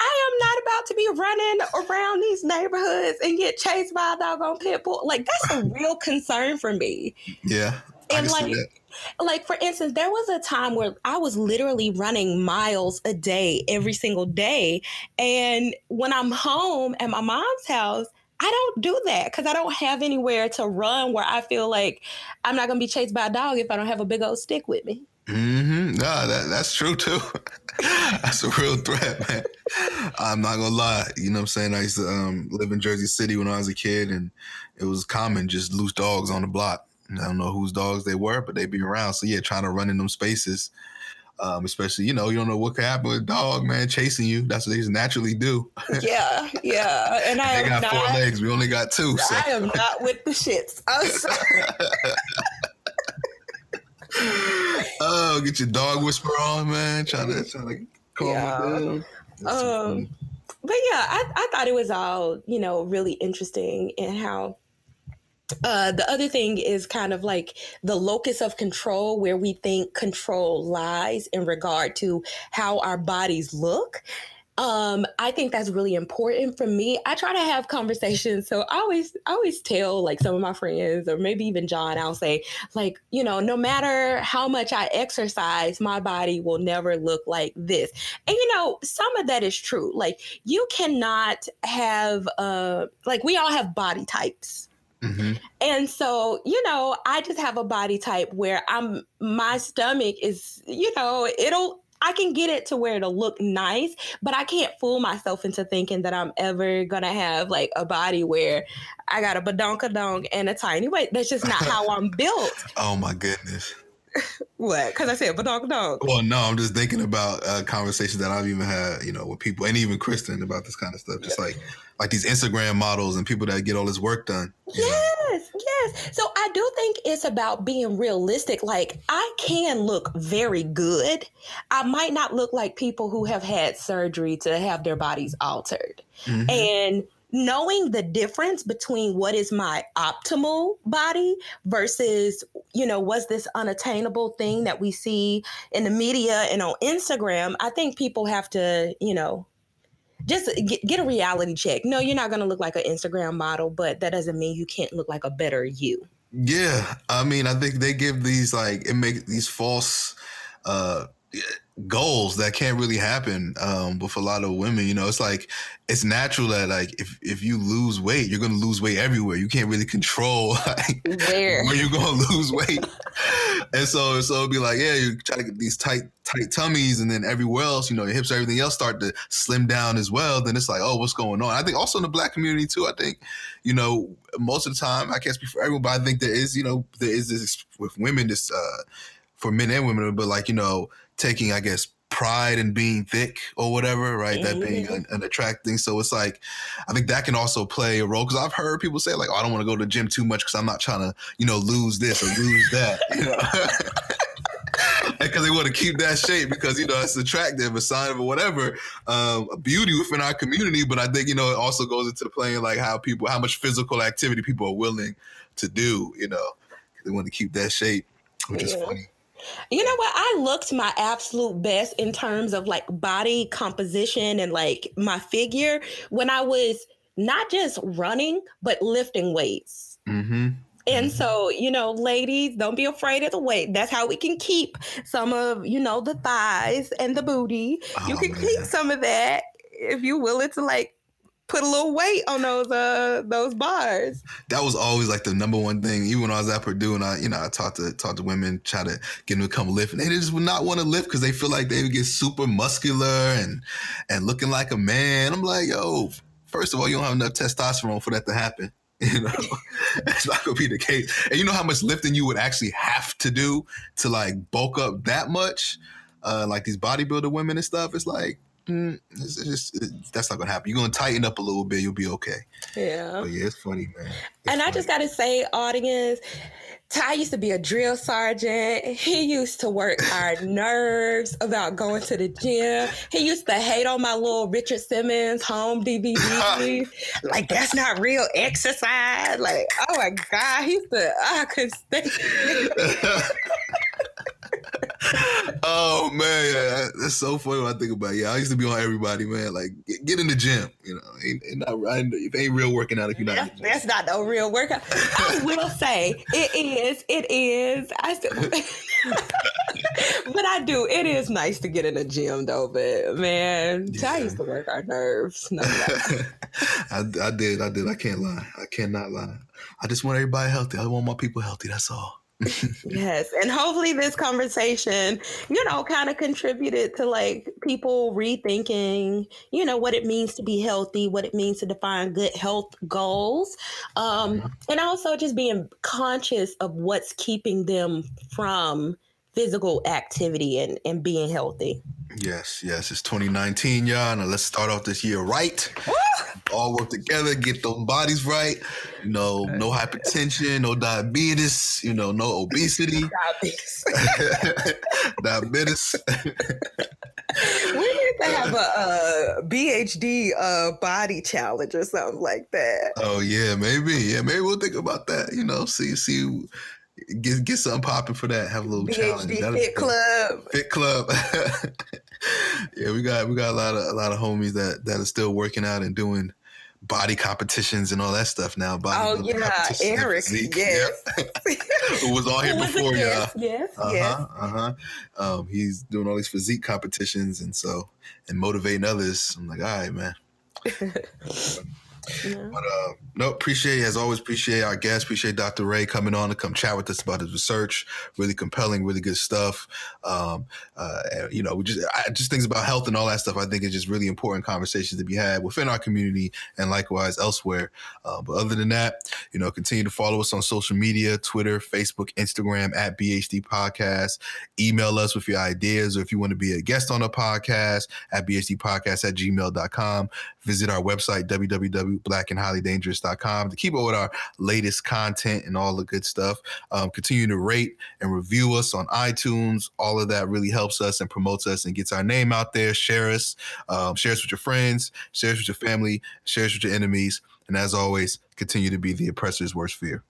I am not about to be running around these neighborhoods and get chased by a dog on pit bull. Like that's a [LAUGHS] real concern for me. Yeah. and like like for instance, there was a time where I was literally running miles a day every single day. And when I'm home at my mom's house, I don't do that because I don't have anywhere to run where I feel like I'm not going to be chased by a dog if I don't have a big old stick with me. Mm-hmm. No, that, that's true too. [LAUGHS] that's a real threat, man. I'm not gonna lie. You know what I'm saying? I used to um, live in Jersey City when I was a kid, and it was common just loose dogs on the block. I don't know whose dogs they were, but they'd be around. So yeah, trying to run in them spaces um, especially, you know, you don't know what could happen with a dog, man, chasing you. That's what they just naturally do. [LAUGHS] yeah, yeah. And I they got not, four legs. We only got two. So. I am not with the shits. I'm sorry. [LAUGHS] oh, get your dog whisper on, man. Trying to trying to calm yeah. down. um, but yeah, I, I thought it was all, you know, really interesting in how uh, the other thing is kind of like the locus of control, where we think control lies in regard to how our bodies look. Um, I think that's really important for me. I try to have conversations. So I always, I always tell like some of my friends or maybe even John, I'll say like, you know, no matter how much I exercise, my body will never look like this. And you know, some of that is true. Like you cannot have, uh, like we all have body types Mm-hmm. And so, you know, I just have a body type where I'm my stomach is, you know, it'll I can get it to where it'll look nice, but I can't fool myself into thinking that I'm ever gonna have like a body where I got a badonkadonk and a tiny weight. That's just not how [LAUGHS] I'm built. oh my goodness. [LAUGHS] what? Because I said badonkadonk. Well, no, I'm just thinking about uh, conversations that I've even had, you know, with people and even Kristen about this kind of stuff. Just yeah. like like these Instagram models and people that get all this work done. Yes, know? yes. So I do think it's about being realistic. Like I can look very good. I might not look like people who have had surgery to have their bodies altered. Mm-hmm. And knowing the difference between what is my optimal body versus you know was this unattainable thing that we see in the media and on instagram i think people have to you know just get, get a reality check. No, you're not going to look like an Instagram model, but that doesn't mean you can't look like a better you. Yeah, I mean, I think they give these like it makes these false uh goals that can't really happen um with a lot of women you know it's like it's natural that like if if you lose weight you're gonna lose weight everywhere you can't really control [LAUGHS] like, where where you're gonna lose weight and so so it'd be like, yeah, you try to get these tight tight tummies, and then everywhere else, you know, your hips, everything else start to slim down as well. Then it's like, oh, what's going on? I think also in the black community too. I think, you know, most of the time, I can't speak for everyone, but I think there is, you know, there is this with women, this uh, for men and women, but like you know, taking I guess pride in being thick or whatever, right? Mm-hmm. That being mm-hmm. an, an attracting. So it's like, I think that can also play a role because I've heard people say like, oh, I don't want to go to the gym too much because I'm not trying to, you know, lose this or lose that. You know? [LAUGHS] because they want to keep that shape because you know it's attractive, a sign of whatever, um, beauty within our community. But I think you know it also goes into the playing like how people, how much physical activity people are willing to do. You know, they want to keep that shape, which yeah. is funny. You know what? I looked my absolute best in terms of like body composition and like my figure when I was not just running, but lifting weights. Mm-hmm. And mm-hmm. so, you know, ladies, don't be afraid of the weight. That's how we can keep some of, you know, the thighs and the booty. Oh, you can man. keep some of that if you're willing to like put a little weight on those uh those bars. That was always like the number one thing. Even when I was at Purdue and I, you know, I talked to talk to women, try to get them to come lift, and they just would not want to lift because they feel like they would get super muscular and and looking like a man. I'm like, yo, first of all, you don't have enough testosterone for that to happen. [LAUGHS] You know, [LAUGHS] it's not gonna be the case. And you know how much lifting you would actually have to do to like bulk up that much, uh, like these bodybuilder women and stuff. It's like mm, it's, it's that's not gonna happen. You're gonna tighten up a little bit. You'll be okay. Yeah. But yeah, it's funny, man. And funny. I just gotta say, audience. Ty used to be a drill sergeant. He used to work our [LAUGHS] nerves about going to the gym. He used to hate on my little Richard Simmons home DVD. [LAUGHS] like, that's not real exercise. Like, oh my God. He used to, I could stay. [LAUGHS] [LAUGHS] oh man, that's so funny when I think about it. Yeah, I used to be on everybody, man. Like, get, get in the gym. You know, ain't, ain't not, it ain't real working out if you're not. That's, that's not no real workout. I [LAUGHS] will say it is. It is. I still, [LAUGHS] but I do. It is nice to get in the gym though. But man, yeah. I used to work our nerves. No, I, I did. I did. I can't lie. I cannot lie. I just want everybody healthy. I want my people healthy. That's all yes. And hopefully this conversation, you know, kind of contributed to like people rethinking, you know, what it means to be healthy, what it means to define good health goals. Um, and also just being conscious of what's keeping them from physical activity and, and being healthy. Yes, yes. It's 2019, y'all. Now let's start off this year right. All work together, get those bodies right. You know, no hypertension, no diabetes, you know, no obesity. [LAUGHS] Diabetes. [LAUGHS] diabetes. we need to have a, a BHD uh, body challenge or something like that. Oh yeah, maybe. Yeah, maybe we'll think about that. You know, see see get get something popping for that. Have a little BHD challenge. Fit Club. Fit Club. [LAUGHS] yeah, we got we got a lot of a lot of homies that that are still working out and doing body competitions and all that stuff now. Body oh yeah, Eric. Yes. [LAUGHS] Who was all here before, y'all? Yes, uh-huh, yes. Uh huh. Um, he's doing all these physique competitions and so and motivating others. I'm like, all right, man. [LAUGHS] Yeah. But uh, no, appreciate as always. Appreciate our guest. Appreciate Dr. Ray coming on to come chat with us about his research. Really compelling, really good stuff. Um, uh, you know, just I, just things about health and all that stuff. I think is just really important conversations to be had within our community and likewise elsewhere. Uh, but other than that, you know, continue to follow us on social media: Twitter, Facebook, Instagram at BHD Podcast. Email us with your ideas or if you want to be a guest on a podcast at bhdpodcast at gmail.com. Visit our website www blackandhighlydangerous.com to keep up with our latest content and all the good stuff. Um, continue to rate and review us on iTunes. All of that really helps us and promotes us and gets our name out there. Share us, um, share us with your friends, share us with your family, share us with your enemies. And as always, continue to be the oppressor's worst fear.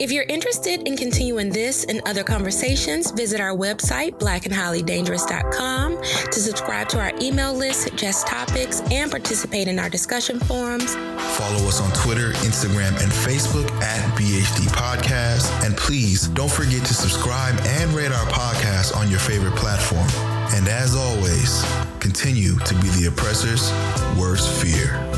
If you're interested in continuing this and other conversations, visit our website, blackandhighlydangerous.com, to subscribe to our email list, suggest topics, and participate in our discussion forums. Follow us on Twitter, Instagram, and Facebook at BHD Podcast. And please don't forget to subscribe and rate our podcast on your favorite platform. And as always, continue to be the oppressor's worst fear.